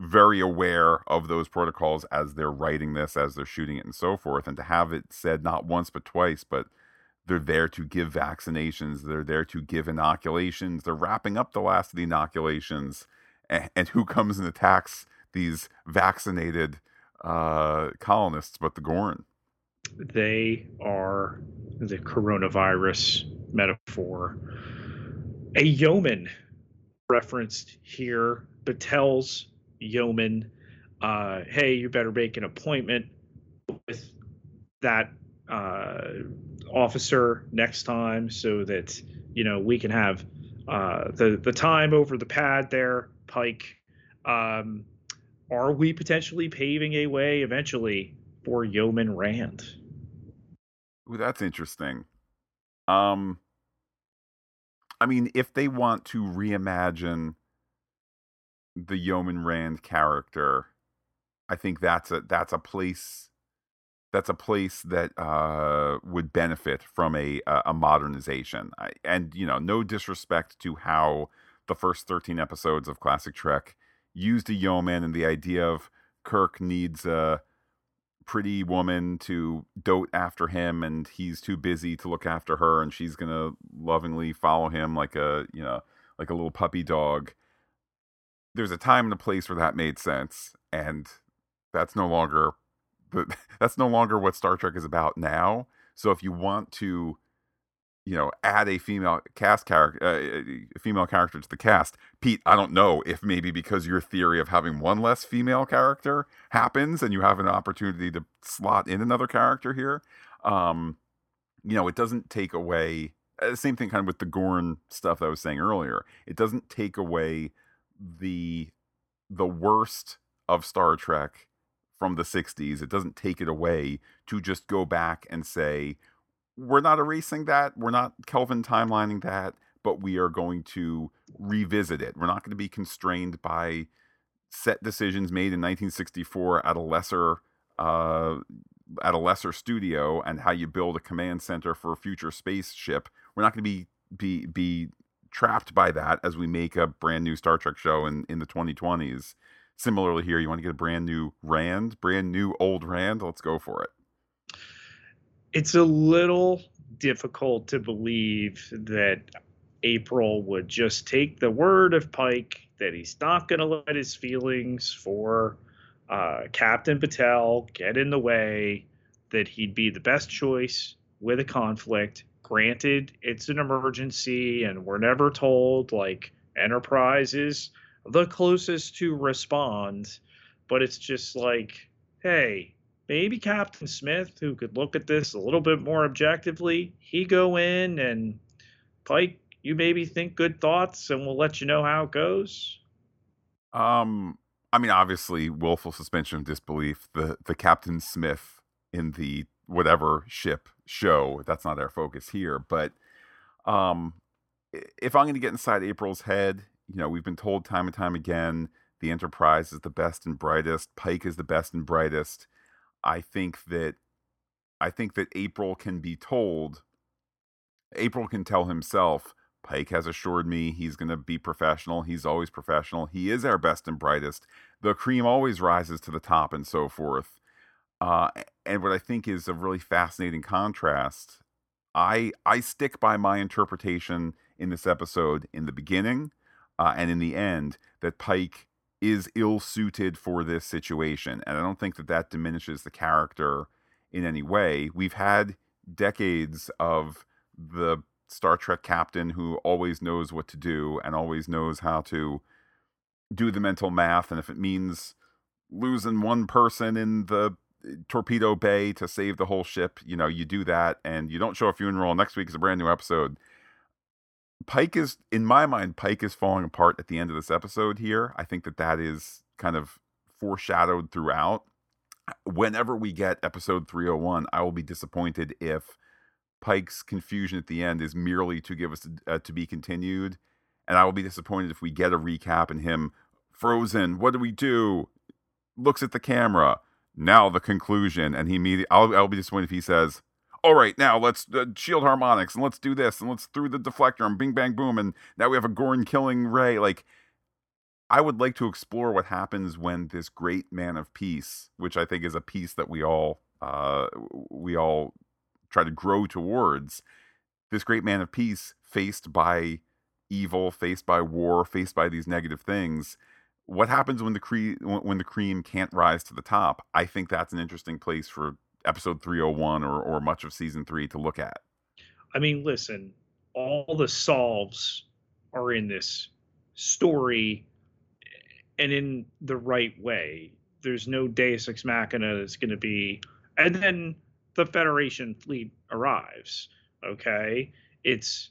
very aware of those protocols as they're writing this, as they're shooting it, and so forth. And to have it said not once but twice, but they're there to give vaccinations, they're there to give inoculations, they're wrapping up the last of the inoculations. And, and who comes and attacks these vaccinated uh, colonists but the Gorn? They are the coronavirus metaphor. A yeoman referenced here, Batel's yeoman. Uh, hey, you better make an appointment with that uh, officer next time so that you know we can have uh, the the time over the pad there, Pike. Um, are we potentially paving a way eventually for Yeoman Rand? Ooh, that's interesting. Um, I mean, if they want to reimagine the Yeoman Rand character, I think that's a that's a place that's a place that uh, would benefit from a a modernization. I, and you know, no disrespect to how the first thirteen episodes of classic Trek used a yeoman and the idea of Kirk needs a pretty woman to dote after him and he's too busy to look after her and she's going to lovingly follow him like a, you know, like a little puppy dog. There's a time and a place where that made sense and that's no longer that's no longer what Star Trek is about now. So if you want to you know, add a female cast character, uh, female character to the cast. Pete, I don't know if maybe because your theory of having one less female character happens, and you have an opportunity to slot in another character here. Um, you know, it doesn't take away. Uh, same thing, kind of with the Gorn stuff that I was saying earlier. It doesn't take away the the worst of Star Trek from the 60s. It doesn't take it away to just go back and say, we're not erasing that. We're not Kelvin timelining that, but we are going to revisit it. We're not going to be constrained by set decisions made in 1964 at a lesser uh, at a lesser studio and how you build a command center for a future spaceship. We're not going to be be be trapped by that as we make a brand new Star Trek show in in the 2020s. Similarly, here you want to get a brand new Rand, brand new old Rand. Let's go for it it's a little difficult to believe that April would just take the word of Pike that he's not going to let his feelings for uh, Captain Batel get in the way, that he'd be the best choice with a conflict. Granted, it's an emergency, and we're never told like Enterprise is the closest to respond, but it's just like, hey, maybe Captain Smith, who could look at this a little bit more objectively, he go in and Pike, you maybe think good thoughts, and we'll let you know how it goes. Um, I mean, obviously, willful suspension of disbelief. The the Captain Smith in the whatever ship show. That's not our focus here, but um, if I'm going to get inside April's head, you know, we've been told time and time again the Enterprise is the best and brightest. Pike is the best and brightest. I think that I think that April can be told April can tell himself Pike has assured me he's going to be professional. He's always professional. He is our best and brightest. The cream always rises to the top and so forth. Uh, and what I think is a really fascinating contrast, I I stick by my interpretation in this episode in the beginning uh, and in the end that Pike is ill suited for this situation. And I don't think that that diminishes the character in any way. We've had decades of the Star Trek captain who always knows what to do and always knows how to do the mental math, and if it means losing one person in the torpedo bay to save the whole ship, you know, you do that, and you don't show a funeral. Next week is a brand new episode. Pike is, in my mind, Pike is falling apart at the end of this episode here. I think that that is kind of foreshadowed throughout. Whenever we get episode 301, I will be disappointed if Pike's confusion at the end is merely to give us uh, to be continued. And I will be disappointed if we get a recap and him frozen. What do we do? Looks at the camera. Now the conclusion, and he immediately. I'll, I'll be disappointed if he says, "All right, now let's uh, shield harmonics and let's do this and let's through the deflector and bing bang boom and now we have a Gorn killing ray." Like, I would like to explore what happens when this great man of peace, which I think is a peace that we all uh, we all try to grow towards, this great man of peace faced by evil, faced by war, faced by these negative things. What happens when the cream when the cream can't rise to the top? I think that's an interesting place for episode 301 or or much of season 3 to look at. I mean, listen, all the solves are in this story eh, and in the right way. There's no Deus Ex Machina that's going to be, and then the Federation fleet arrives. Okay, it's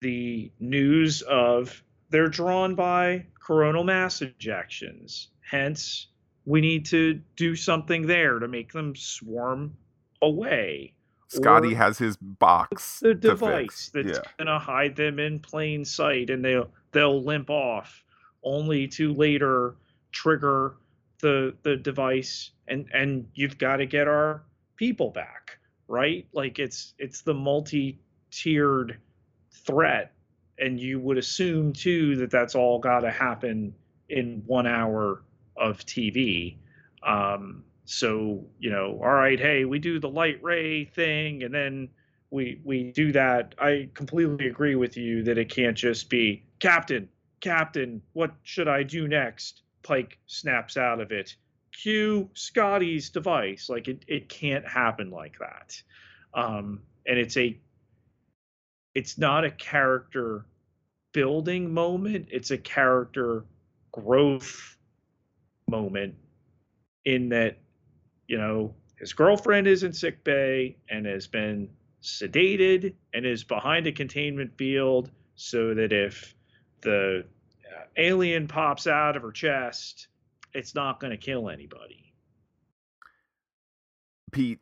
the news of they're drawn by coronal mass ejections. Hence, we need to do something there to make them swarm away. Scotty or has his box. The device that's yeah. gonna hide them in plain sight, and they'll they'll limp off only to later trigger the the device and and you've got to get our people back right like it's it's the multi-tiered threat and you would assume too that that's all got to happen in one hour of tv um, so you know all right hey we do the light ray thing and then we we do that i completely agree with you that it can't just be captain Captain, what should I do next? Pike snaps out of it. Cue Scotty's device. Like it, it can't happen like that. Um, and it's a it's not a character building moment, it's a character growth moment in that, you know, his girlfriend is in sick bay and has been sedated and is behind a containment field so that if the uh, alien pops out of her chest, it's not going to kill anybody. Pete,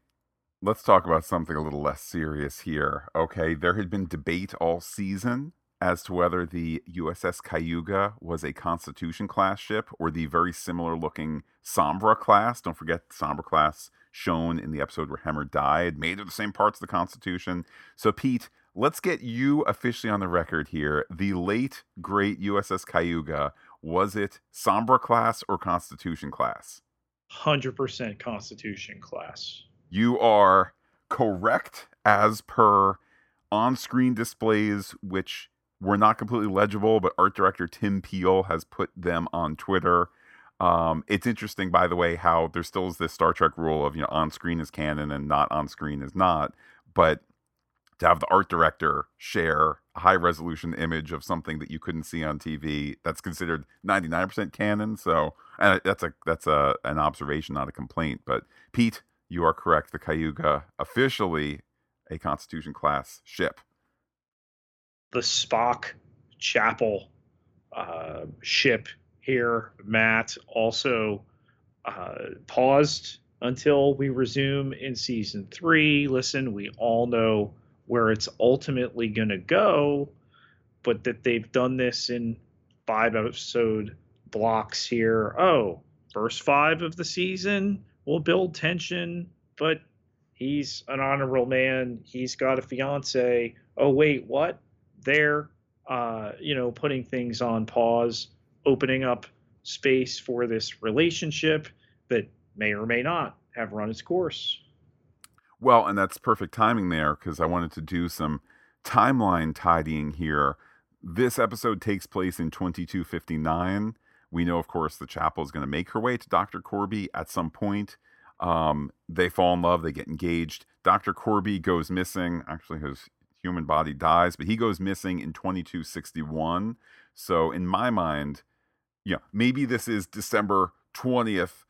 let's talk about something a little less serious here. Okay, there had been debate all season as to whether the USS Cayuga was a Constitution class ship or the very similar looking Sombra class. Don't forget Sombra class shown in the episode where Hemmer died, made of the same parts of the Constitution. So, Pete, let's get you officially on the record here. The late great USS Cayuga was it Sombra class or Constitution class? Hundred percent Constitution class. You are correct as per on-screen displays, which were not completely legible, but art director Tim Peel has put them on Twitter. Um, it's interesting, by the way, how there still is this Star Trek rule of you know on screen is canon and not on screen is not. But to have the art director share a high resolution image of something that you couldn't see on TV that's considered 99% canon so and that's a that's a an observation not a complaint but Pete you are correct the Cayuga officially a constitution class ship. The Spock Chapel uh, ship here Matt also uh, paused until we resume in season 3 listen we all know where it's ultimately going to go, but that they've done this in five episode blocks here. Oh, first five of the season will build tension, but he's an honorable man. He's got a fiance. Oh, wait, what? They're, uh, you know, putting things on pause, opening up space for this relationship that may or may not have run its course. Well, and that's perfect timing there because I wanted to do some timeline tidying here. This episode takes place in 2259. We know, of course, the chapel is going to make her way to Dr. Korby at some point. Um, they fall in love, they get engaged. Dr. Korby goes missing. Actually, his human body dies, but he goes missing in 2261. So, in my mind, know, maybe this is December 20th,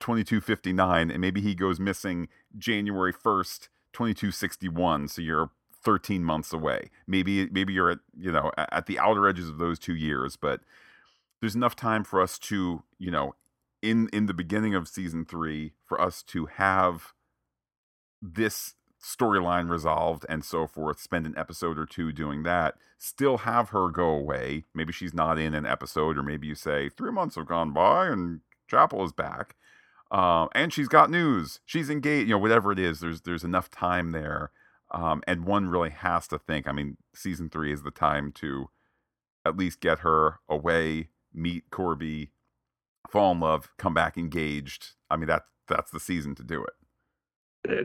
2259, and maybe he goes missing January 1st, 2261. So you're 13 months away. Maybe maybe you're at, you know, at the outer edges of those 2 years, but there's enough time for us to, you know, in in the beginning of season 3 for us to have this storyline resolved and so forth, spend an episode or two doing that, still have her go away. Maybe she's not in an episode, or maybe you say, three months have gone by and Chapel is back. Um, and she's got news. She's engaged, you know, whatever it is, there's there's enough time there. Um, and one really has to think. I mean, season three is the time to at least get her away, meet Korby, fall in love, come back engaged. I mean, that's that's the season to do it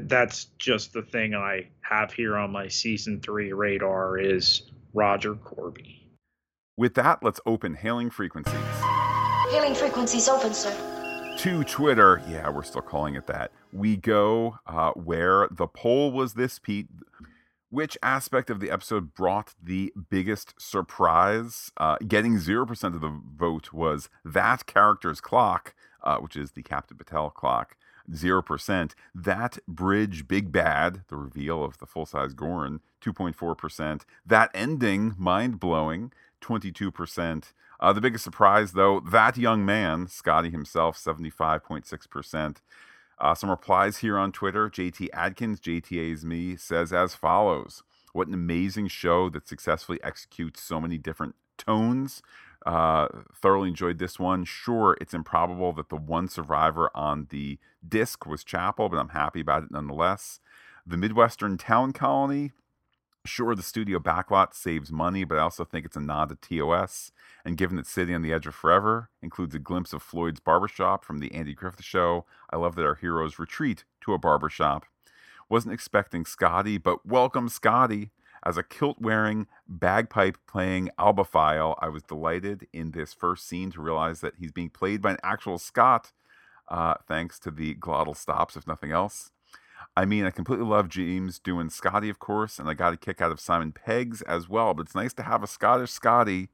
that's just the thing I have here on my season three radar is Roger Korby. With that, let's open hailing frequencies. Hailing frequencies open, sir. To Twitter, yeah, we're still calling it that. We go uh, where the poll was this, Pete. Which aspect of the episode brought the biggest surprise? Uh, getting 0% of the vote was that character's clock, uh, which is the Captain Batel clock. 0%. That Bridge Big Bad, the reveal of the full size Gorn, 2.4%. That ending, mind blowing, 22%. Uh, the biggest surprise, though, that young man, Scotty himself, 75.6%. Uh, some replies here on Twitter. JT Adkins, JTA's me, says as follows What an amazing show that successfully executes so many different tones, uh, thoroughly enjoyed this one. Sure, it's improbable that the one survivor on the disc was Chapel, but I'm happy about it nonetheless. The Midwestern Town Colony. Sure, the studio backlot saves money, but I also think it's a nod to TOS. And given that City on the Edge of Forever includes a glimpse of Floyd's barbershop from the Andy Griffith show, I love that our heroes retreat to a barbershop. Wasn't expecting Scotty, but welcome Scotty. As a kilt wearing, bagpipe playing albophile, I was delighted in this first scene to realize that he's being played by an actual Scot, uh, thanks to the glottal stops, if nothing else. I mean, I completely love James Doohan Scotty, of course, and I got a kick out of Simon Pegg's as well, but it's nice to have a Scottish Scotty.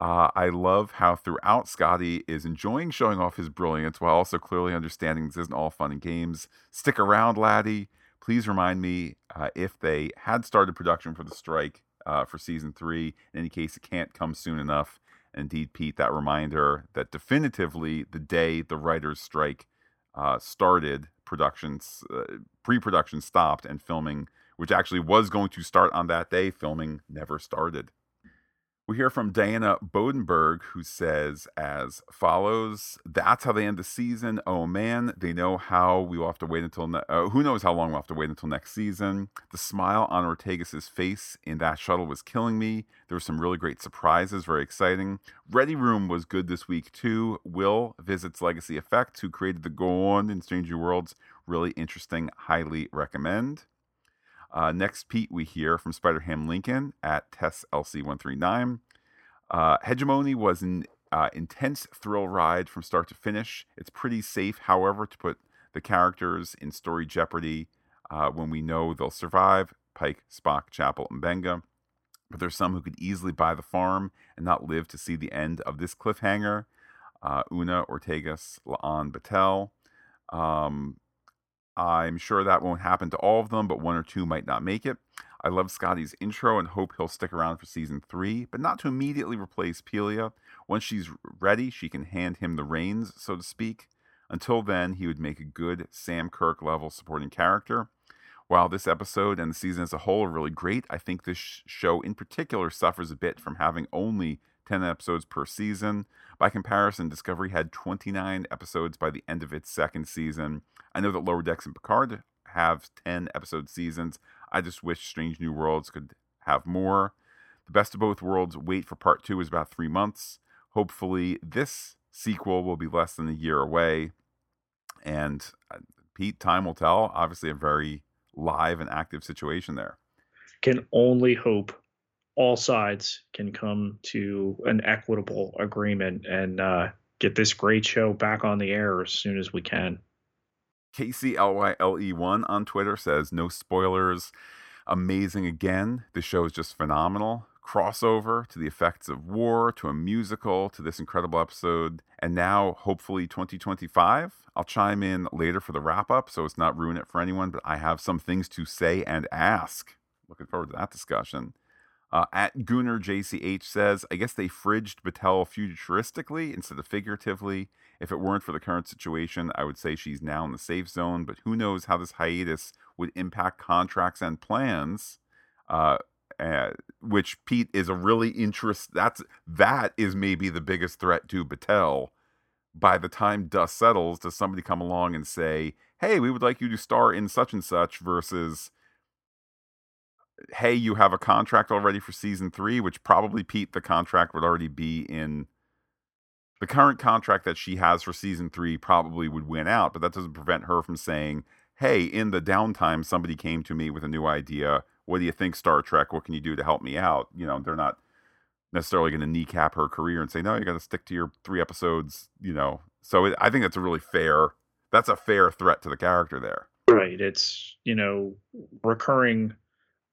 Uh, I love how throughout Scotty is enjoying showing off his brilliance while also clearly understanding this isn't all fun and games. Stick around, laddie please remind me uh, if they had started production for the strike uh, for season three. In any case, it can't come soon enough. Indeed, Pete, that reminder that definitively the day the writers' strike uh, started, productions, uh, pre-production stopped, and filming, which actually was going to start on that day, filming never started. We hear from Diana Bodenberg, who says as follows That's how they end the season. Oh man, they know how we will have to wait until, ne- uh, who knows how long we'll have to wait until next season. The smile on Ortegas' face in that shuttle was killing me. There were some really great surprises, very exciting. Ready Room was good this week too. Will visits Legacy Effects, who created the Gorn in Strange New Worlds. Really interesting, highly recommend. Uh, next, Pete, we hear from Spider Ham Lincoln at Tess LC139. Uh, Hegemony was an uh, intense thrill ride from start to finish. It's pretty safe, however, to put the characters in story jeopardy uh, when we know they'll survive Pike, Spock, Chapel, and Benga. But there's some who could easily buy the farm and not live to see the end of this cliffhanger. Uh, Una Ortegas, La'an Batel. Um, I'm sure that won't happen to all of them, but one or two might not make it. I love Scotty's intro and hope he'll stick around for season three, but not to immediately replace Pelia. Once she's ready, she can hand him the reins, so to speak. Until then, he would make a good Sam Kirk level supporting character. While this episode and the season as a whole are really great, I think this show in particular suffers a bit from having only 10 episodes per season. By comparison, Discovery had 29 episodes by the end of its second season. I know that Lower Decks and Picard have 10 episode seasons. I just wish Strange New Worlds could have more. The Best of Both Worlds wait for part two is about three months. Hopefully, this sequel will be less than a year away. And uh, Pete, time will tell. Obviously, a very live and active situation there. Can only hope all sides can come to an equitable agreement and uh, get this great show back on the air as soon as we can. KCLYLE1 on Twitter says, no spoilers. Amazing again. The show is just phenomenal. crossover to the effects of war to a musical to this incredible episode and now hopefully 2025 i'll chime in later for the wrap up so it's not ruin it for anyone but i have some things to say and ask looking forward to that discussion uh, at Gunner JCH says, I guess they fridged Batel futuristically instead of figuratively. If it weren't for the current situation, I would say she's now in the safe zone, but who knows how this hiatus would impact contracts and plans. Uh, uh, which Pete is a really interest. That's that is maybe the biggest threat to Batel. By the time dust settles, does somebody come along and say, "Hey, we would like you to star in such and such," versus hey, you have a contract already for season three, which probably Pete, the contract would already be in the current contract that she has for season three probably would win out, but that doesn't prevent her from saying, Hey, in the downtime, somebody came to me with a new idea. What do you think, Star Trek? What can you do to help me out? You know, they're not necessarily going to kneecap her career and say, No, you got to stick to your three episodes, you know. So it, I think that's a really fair, that's a fair threat to the character there. Right. It's, you know, recurring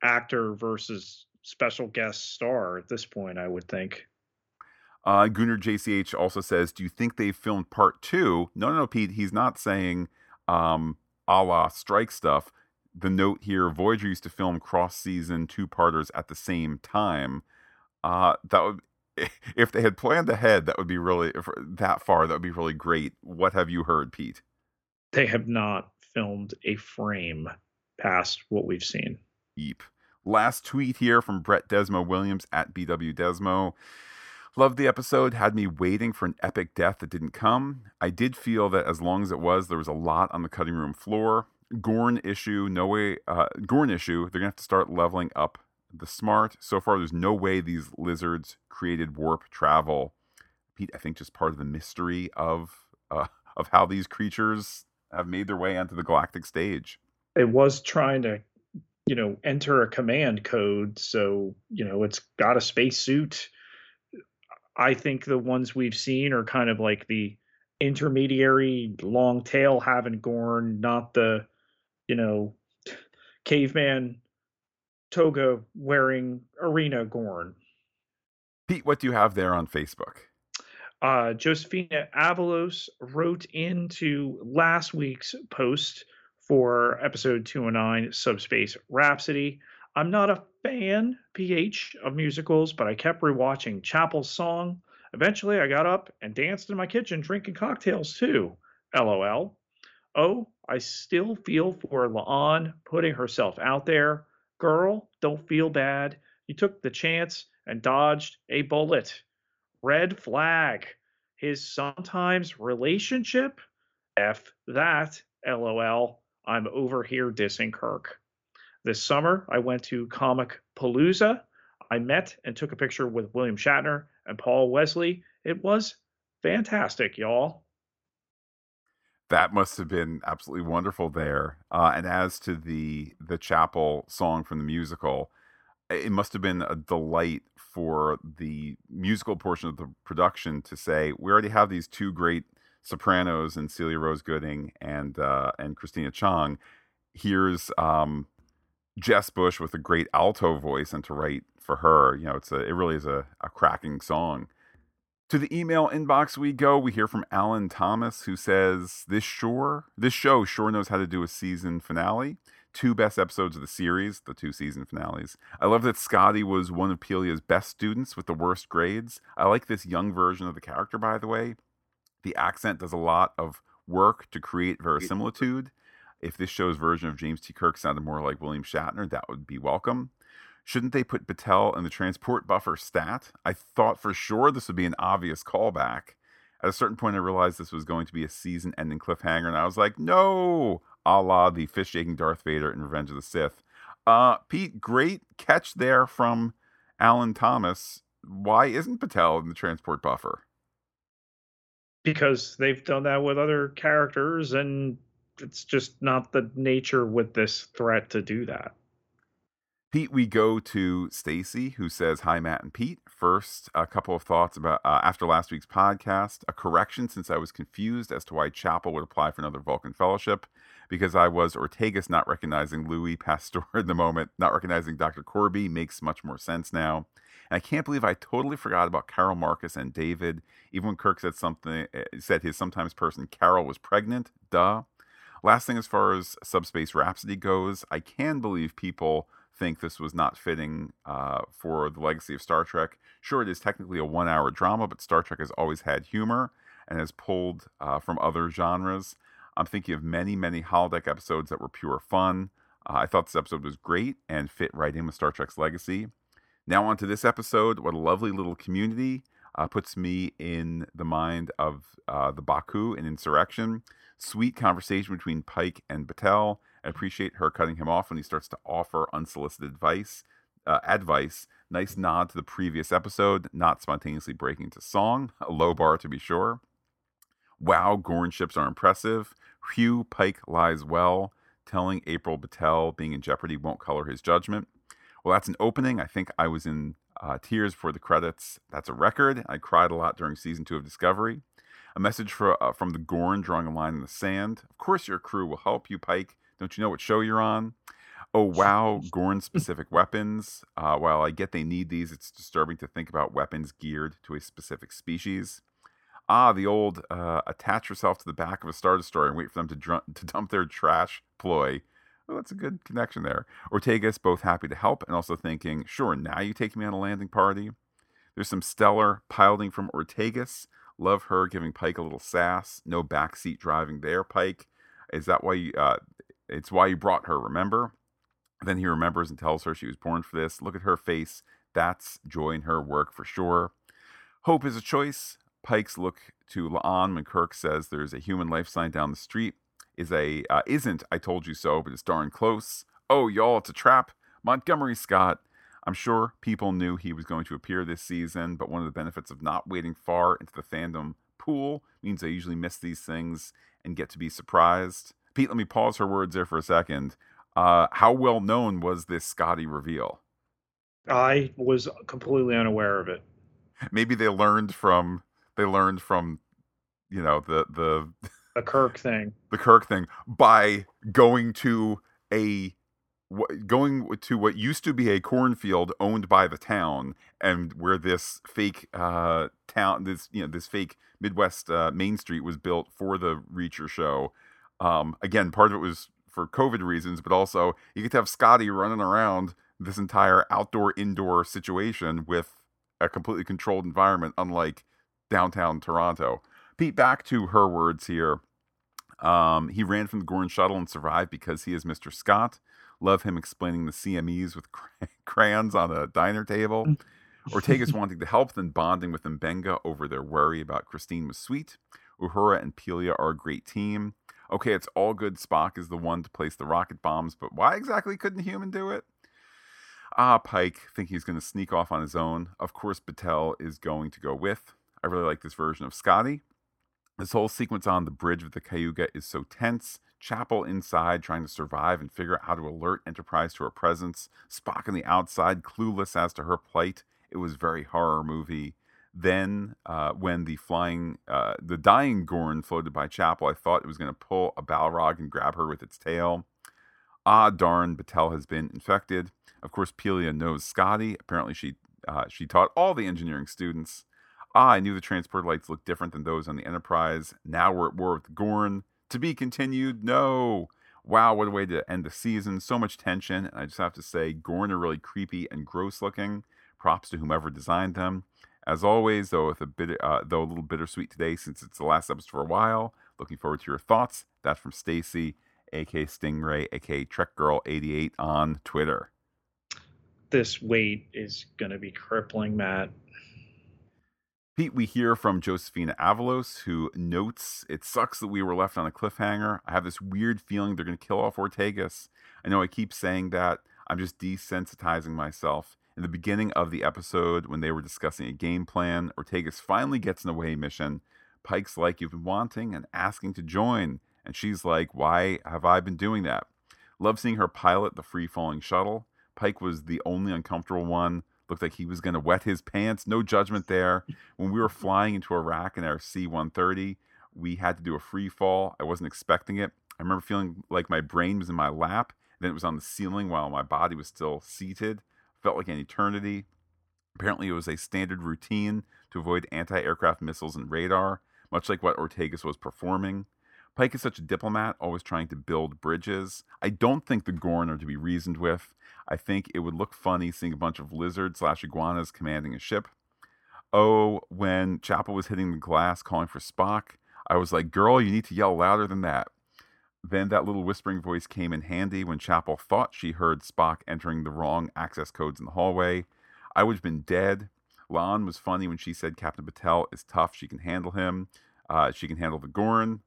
actor versus special guest star at this point, I would think. Uh, Gunnar JCH also says, Do you think they filmed part two? No, no, no, Pete. He's not saying um, a la strike stuff. The note here Voyager used to film cross season two parters at the same time. Uh, that would, if they had planned ahead, that would be really, that far, that would be really great. What have you heard, Pete? They have not filmed a frame past what we've seen. Eep. Last tweet here from Brett Desmo Williams at BW Desmo. Loved the episode, had me waiting for an epic death that didn't come. I did feel that as long as it was, there was a lot on the cutting room floor. Gorn issue, no way, uh, Gorn issue, they're gonna have to start leveling up the smart. So far, there's no way these lizards created warp travel. Pete, I think just part of the mystery of uh, of how these creatures have made their way onto the galactic stage. It was trying to you know enter a command code so you know it's got a spacesuit. I think the ones we've seen are kind of like the intermediary long tail having gorn not the you know caveman toga wearing arena gorn. Pete what do you have there on facebook? Uh, Josephina Avalos wrote into last week's post for episode 209 Subspace Rhapsody. I'm not a fan, PH, of musicals, but I kept rewatching Chapel's song. Eventually, I got up and danced in my kitchen drinking cocktails too. LOL. Oh, I still feel for La'an putting herself out there. Girl, don't feel bad. You took the chance and dodged a bullet. Red flag. His sometimes relationship? F that. LOL. I'm over here dissing Kirk. This summer, I went to Comic Palooza. I met and took a picture with William Shatner and Paul Wesley. It was fantastic, y'all. That must have been absolutely wonderful there. Uh, and as to the the chapel song from the musical, it must have been a delight for the musical portion of the production to say we already have these two great sopranos and Celia Rose Gooding and uh, and Christina Chong. Here's um, Jess Bush with a great alto voice, and to write for her, you know, it's a it really is a, a cracking song. To the email inbox we go. We hear from Alan Thomas who says this sure this show sure knows how to do a season finale. Two best episodes of the series, the two season finales. I love that Scotty was one of Pelia's best students with the worst grades. I like this young version of the character, by the way. The accent does a lot of work to create verisimilitude. If this show's version of James T. Kirk sounded more like William Shatner, that would be welcome. Shouldn't they put Batel in the transport buffer stat? I thought for sure this would be an obvious callback. At a certain point, I realized this was going to be a season ending cliffhanger, and I was like, no, a la the fish shaking Darth Vader in Revenge of the Sith. Uh, Pete, great catch there from Alan Thomas. Why isn't Batel in the transport buffer? Because they've done that with other characters and it's just not the nature with this threat to do that. Pete, we go to Stacy, who says, Hi, Matt and Pete. First, a couple of thoughts about uh, after last week's podcast. A correction since I was confused as to why Chapel would apply for another Vulcan Fellowship because I was Ortegas not recognizing Louis Pasteur in the moment, not recognizing Dr. Korby makes much more sense now. And I can't believe I totally forgot about Carol Marcus and David. Even when Kirk said something, eh, said his sometimes person Carol was pregnant. Duh. Last thing, as far as Subspace Rhapsody goes, I can believe people think this was not fitting uh, for the legacy of Star Trek. Sure, it is technically a one hour drama, but Star Trek has always had humor and has pulled uh, from other genres. I'm thinking of many, many holodeck episodes that were pure fun. Uh, I thought this episode was great and fit right in with Star Trek's legacy. Now, on to this episode. What a lovely little community. Uh, puts me in the mind of uh, the Baku and Insurrection. Sweet conversation between Pike and Batel. I appreciate her cutting him off when he starts to offer unsolicited advice. Uh, advice. Nice nod to the previous episode, not spontaneously breaking into song. A low bar to be sure. Wow, Gorn ships are impressive. Hugh Pike lies well, telling April Batel being in jeopardy won't color his judgment. Well, that's an opening. I think I was in uh, tears before the credits. That's a record. I cried a lot during season two of Discovery. A message for, uh, from the Gorn drawing a line in the sand. Of course, your crew will help you, Pike. Don't you know what show you're on? Oh, wow, Gorn specific weapons. Uh, while I get they need these, it's disturbing to think about weapons geared to a specific species. Ah, the old uh, attach yourself to the back of a Star Destroyer and wait for them to, dr- to dump their trash ploy. Oh, that's a good connection there. Ortegas both happy to help and also thinking, sure, now you take me on a landing party. There's some stellar piloting from Ortegas. Love her giving Pike a little sass. No backseat driving there, Pike. Is that why you, uh, it's why you brought her, remember? Then he remembers and tells her she was born for this. Look at her face. That's joy in her work for sure. Hope is a choice. Pike's look to La'an when Kirk says there's a human life sign down the street is a uh, isn't I told you so, but it's darn close. Oh, y'all, it's a trap. Montgomery Scott. I'm sure people knew he was going to appear this season, but one of the benefits of not waiting far into the fandom pool means I usually miss these things and get to be surprised. Pete, let me pause her words there for a second. Uh, how well known was this Scotty reveal? I was completely unaware of it. Maybe they learned from they learned from you know the the the Kirk thing. The Kirk thing by going to a going to what used to be a cornfield owned by the town and where this fake uh town this you know this fake midwest uh, main street was built for the reacher show. Um again part of it was for covid reasons but also you get to have scotty running around this entire outdoor indoor situation with a completely controlled environment unlike downtown toronto. Pete back to her words here um, he ran from the Gorn shuttle and survived because he is Mr. Scott. Love him explaining the CMEs with crayons on a diner table. Mm. Ortega's wanting to help, then bonding with M'Benga over their worry about Christine was sweet. Uhura and Pelia are a great team. Okay, it's all good. Spock is the one to place the rocket bombs, but why exactly couldn't a human do it? Ah, Pike, think he's going to sneak off on his own. Of course, Batel is going to go with. I really like this version of Scotty. This whole sequence on the bridge of the Cayuga is so tense. Chapel inside trying to survive and figure out how to alert Enterprise to her presence. Spock on the outside, clueless as to her plight. It was very horror movie. Then, uh, when the flying, uh, the dying Gorn floated by Chapel, I thought it was going to pull a Balrog and grab her with its tail. Ah, darn, Batel has been infected. Of course, Pelia knows Scotty. Apparently, she uh, she taught all the engineering students. Ah, I knew the transport lights looked different than those on the Enterprise. Now we're at war with Gorn. To be continued? No. Wow, what a way to end the season. So much tension. And I just have to say, Gorn are really creepy and gross looking. Props to whomever designed them. As always, though, with a bit, uh, though a little bittersweet today, since it's the last episode for a while. Looking forward to your thoughts. That's from Stacy, aka Stingray, aka Trek Girl 88 on Twitter. This weight is going to be crippling, Matt. Pete, we hear from Josephina Avalos, who notes it sucks that we were left on a cliffhanger. I have this weird feeling they're going to kill off Ortegas. I know I keep saying that. I'm just desensitizing myself. In the beginning of the episode, when they were discussing a game plan, Ortegas finally gets an away mission. Pike's like, You've been wanting and asking to join. And she's like, Why have I been doing that? Love seeing her pilot the free falling shuttle. Pike was the only uncomfortable one looked like he was going to wet his pants. No judgment there. When we were flying into Iraq in our C 130, we had to do a free fall. I wasn't expecting it. I remember feeling like my brain was in my lap, then it was on the ceiling while my body was still seated. Felt like an eternity. Apparently, it was a standard routine to avoid anti aircraft missiles and radar, much like what Ortegas was performing. Pike is such a diplomat, always trying to build bridges. I don't think the Gorn are to be reasoned with. I think it would look funny seeing a bunch of lizards slash iguanas commanding a ship. Oh, when Chapel was hitting the glass calling for Spock, I was like, girl, you need to yell louder than that. Then that little whispering voice came in handy when Chapel thought she heard Spock entering the wrong access codes in the hallway. I would have been dead. La'an was funny when she said Captain Batel is tough. She can handle him. Uh, she can handle the Gorn.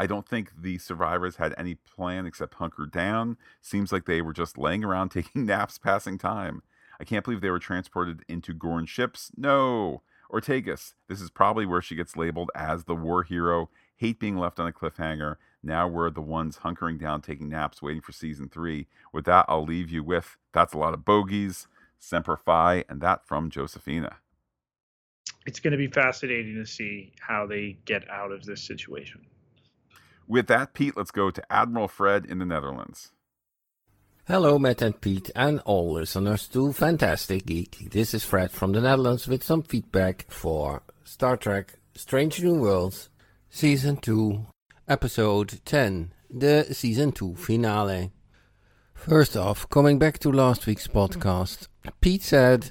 I don't think the survivors had any plan except hunker down. Seems like they were just laying around taking naps, passing time. I can't believe they were transported into Gorn ships. No! Ortegas, this is probably where she gets labeled as the war hero. Hate being left on a cliffhanger. Now we're the ones hunkering down, taking naps, waiting for season three. With that, I'll leave you with that's a lot of bogeys, Semper Fi, and that from Josephina. It's going to be fascinating to see how they get out of this situation. With that, Pete, let's go to Admiral Fred in the Netherlands. Hello, Matt and Pete, and all listeners to Phantastic Geek. This is Fred from the Netherlands with some feedback for Star Trek Strange New Worlds Season 2, Episode 10, the Season 2 finale. First off, coming back to last week's podcast, Pete said,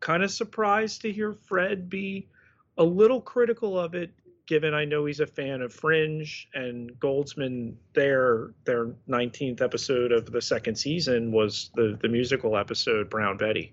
Kind of surprised to hear Fred be a little critical of it given I know he's a fan of Fringe and Goldsman their their 19th episode of the second season was the the musical episode Brown Betty.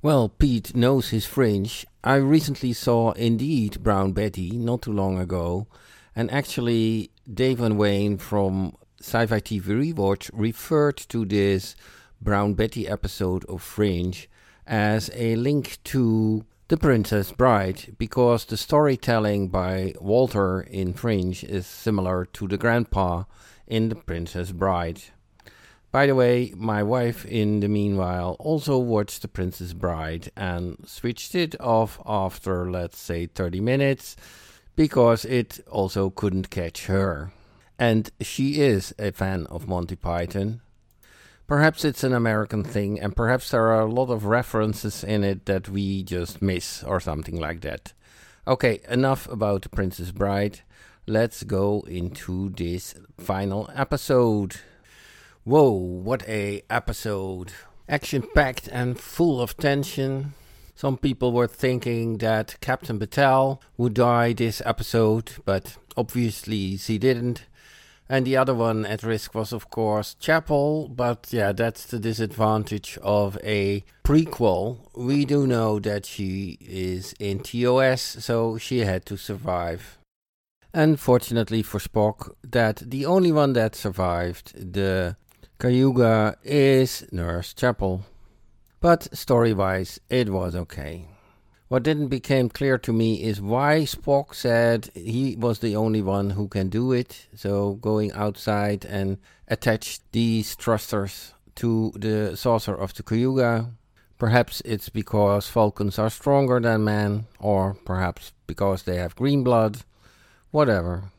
Well, Pete knows his Fringe. I recently saw indeed Brown Betty not too long ago, and actually Dave and Wayne from Sci-Fi TV Rewatch referred to this Brown Betty episode of Fringe as a link to the Princess Bride, because the storytelling by Walter in Fringe is similar to the grandpa in The Princess Bride. By the way, my wife, in the meanwhile, also watched The Princess Bride and switched it off after, let's say, 30 minutes because it also couldn't catch her. And she is a fan of Monty Python, Perhaps it's an American thing, and perhaps there are a lot of references in it that we just miss, or something like that. Okay, enough about Princess Bride. Let's go into this final episode. Whoa, what a episode! Action packed and full of tension. Some people were thinking that Captain Batel would die this episode, but obviously she didn't. And the other one at risk was, of course, Chapel. But yeah, that's the disadvantage of a prequel. We do know that she is in TOS, so she had to survive. And fortunately for Spock, that the only one that survived the Cayuga is Nurse Chapel. But story wise, it was okay. What didn't become clear to me is why Spock said he was the only one who can do it. So going outside and attach these thrusters to the saucer of the Cayuga. Perhaps it's because Vulcans are stronger than men, or perhaps because they have green blood. Whatever.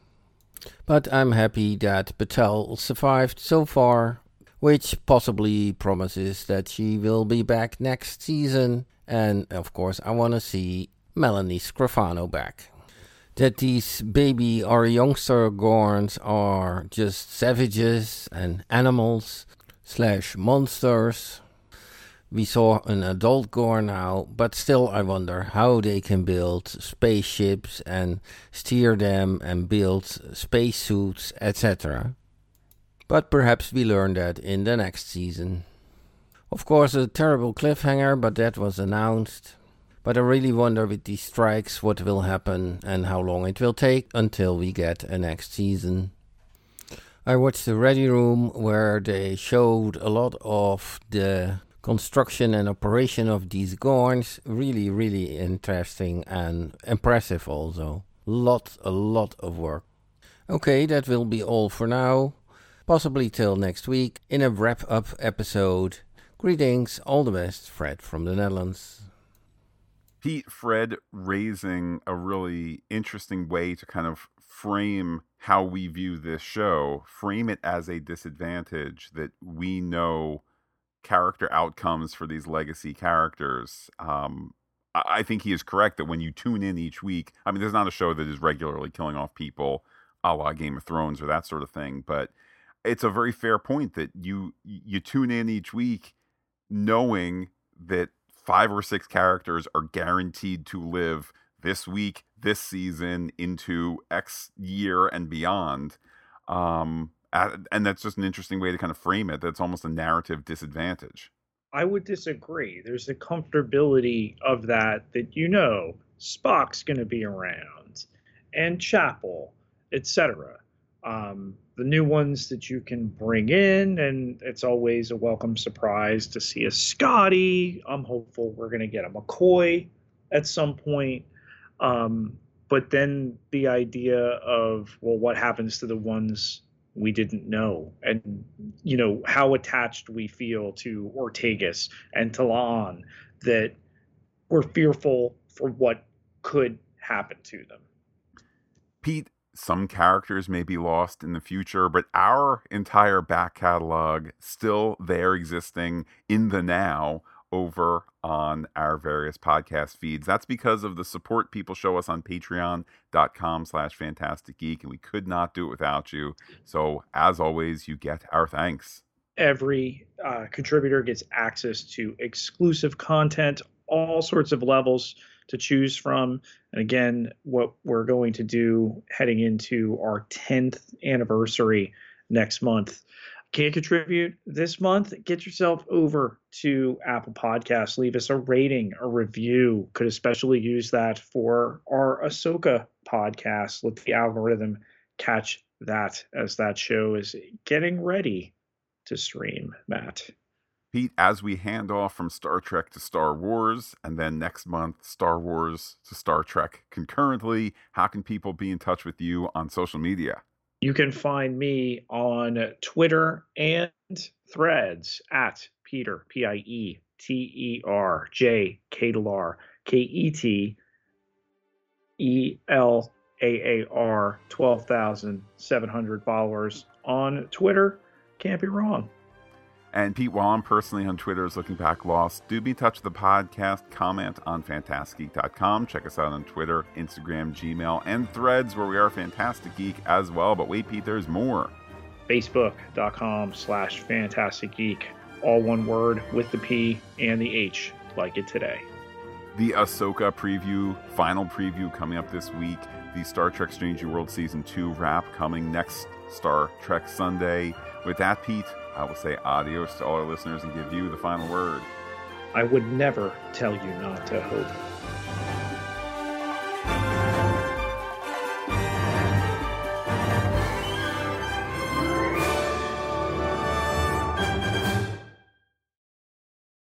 But I'm happy that Batel survived so far, which possibly promises that she will be back next season and of course, I want to see Melanie Scrofano back. That these baby or youngster Gorns are just savages and animals slash monsters. We saw an adult Gorn now, but still I wonder how they can build spaceships and steer them and build spacesuits, etc. But perhaps we learn that in the next season. Of course, a terrible cliffhanger, but that was announced. But I really wonder with these strikes what will happen and how long it will take until we get a next season. I watched the Ready Room where they showed a lot of the construction and operation of these Gorns. Really, really interesting and impressive also. Lot, a lot of work. Okay, that will be all for now. Possibly till next week in a wrap up episode Greetings, all the best, Fred from the Netherlands. Pete, Fred raising a really interesting way to kind of frame how we view this show, frame it as a disadvantage that we know character outcomes for these legacy characters. Um, I think he is correct that when you tune in each week, I mean, there's not a show that is regularly killing off people, a la Game of Thrones or that sort of thing, but it's a very fair point that you you tune in each week knowing that five or six characters are guaranteed to live this week, this season, into X year and beyond. Um, and that's just an interesting way to kind of frame it. That's almost a narrative disadvantage. I would disagree. There's the comfortability of that that you know Spock's going to be around, and Chapel, etc. Um, the new ones that you can bring in, and it's always a welcome surprise to see a Scotty. I'm hopeful we're going to get a McCoy at some point. Um, but then the idea of well, what happens to the ones we didn't know and you know how attached we feel to Ortegas and Talon that we're fearful for what could happen to them. Pete, some characters may be lost in the future, but our entire back catalog still there existing in the now over on our various podcast feeds. That's because of the support people show us on patreon.com slash phantastic geek, and we could not do it without you. So as always, you get our thanks. Every uh, contributor gets access to exclusive content, all sorts of levels to choose from. And again, what we're going to do heading into our 10th anniversary next month can't contribute this month, get yourself over to Apple Podcasts. Leave us a rating, a review. Could especially use that for our Ahsoka podcast. Let the algorithm catch that as that show is getting ready to stream, Matt. Pete, as we hand off from Star Trek to Star Wars, and then next month, Star Wars to Star Trek concurrently, how can people be in touch with you on social media? You can find me on Twitter and threads at Peter, P I E T E R J K L R K E T E L A A R, 12,700 followers on Twitter. Can't be wrong. And Pete, while I'm personally on Twitter is Looking Back Lost, do be touch the podcast. Comment on phantasticgeek.com. Check us out on Twitter, Instagram, Gmail, and Threads, where we are Phantastic Geek as well. But wait, Pete, there's more. Facebook.com slash Phantastic Geek. All one word with the P and the H, like it today. The Ahsoka preview, final preview coming up this week. The Star Trek Strange New World Season 2 wrap coming next Star Trek Sunday. With that, Pete, I will say adios to all our listeners and give you the final word. I would never tell you not to hope.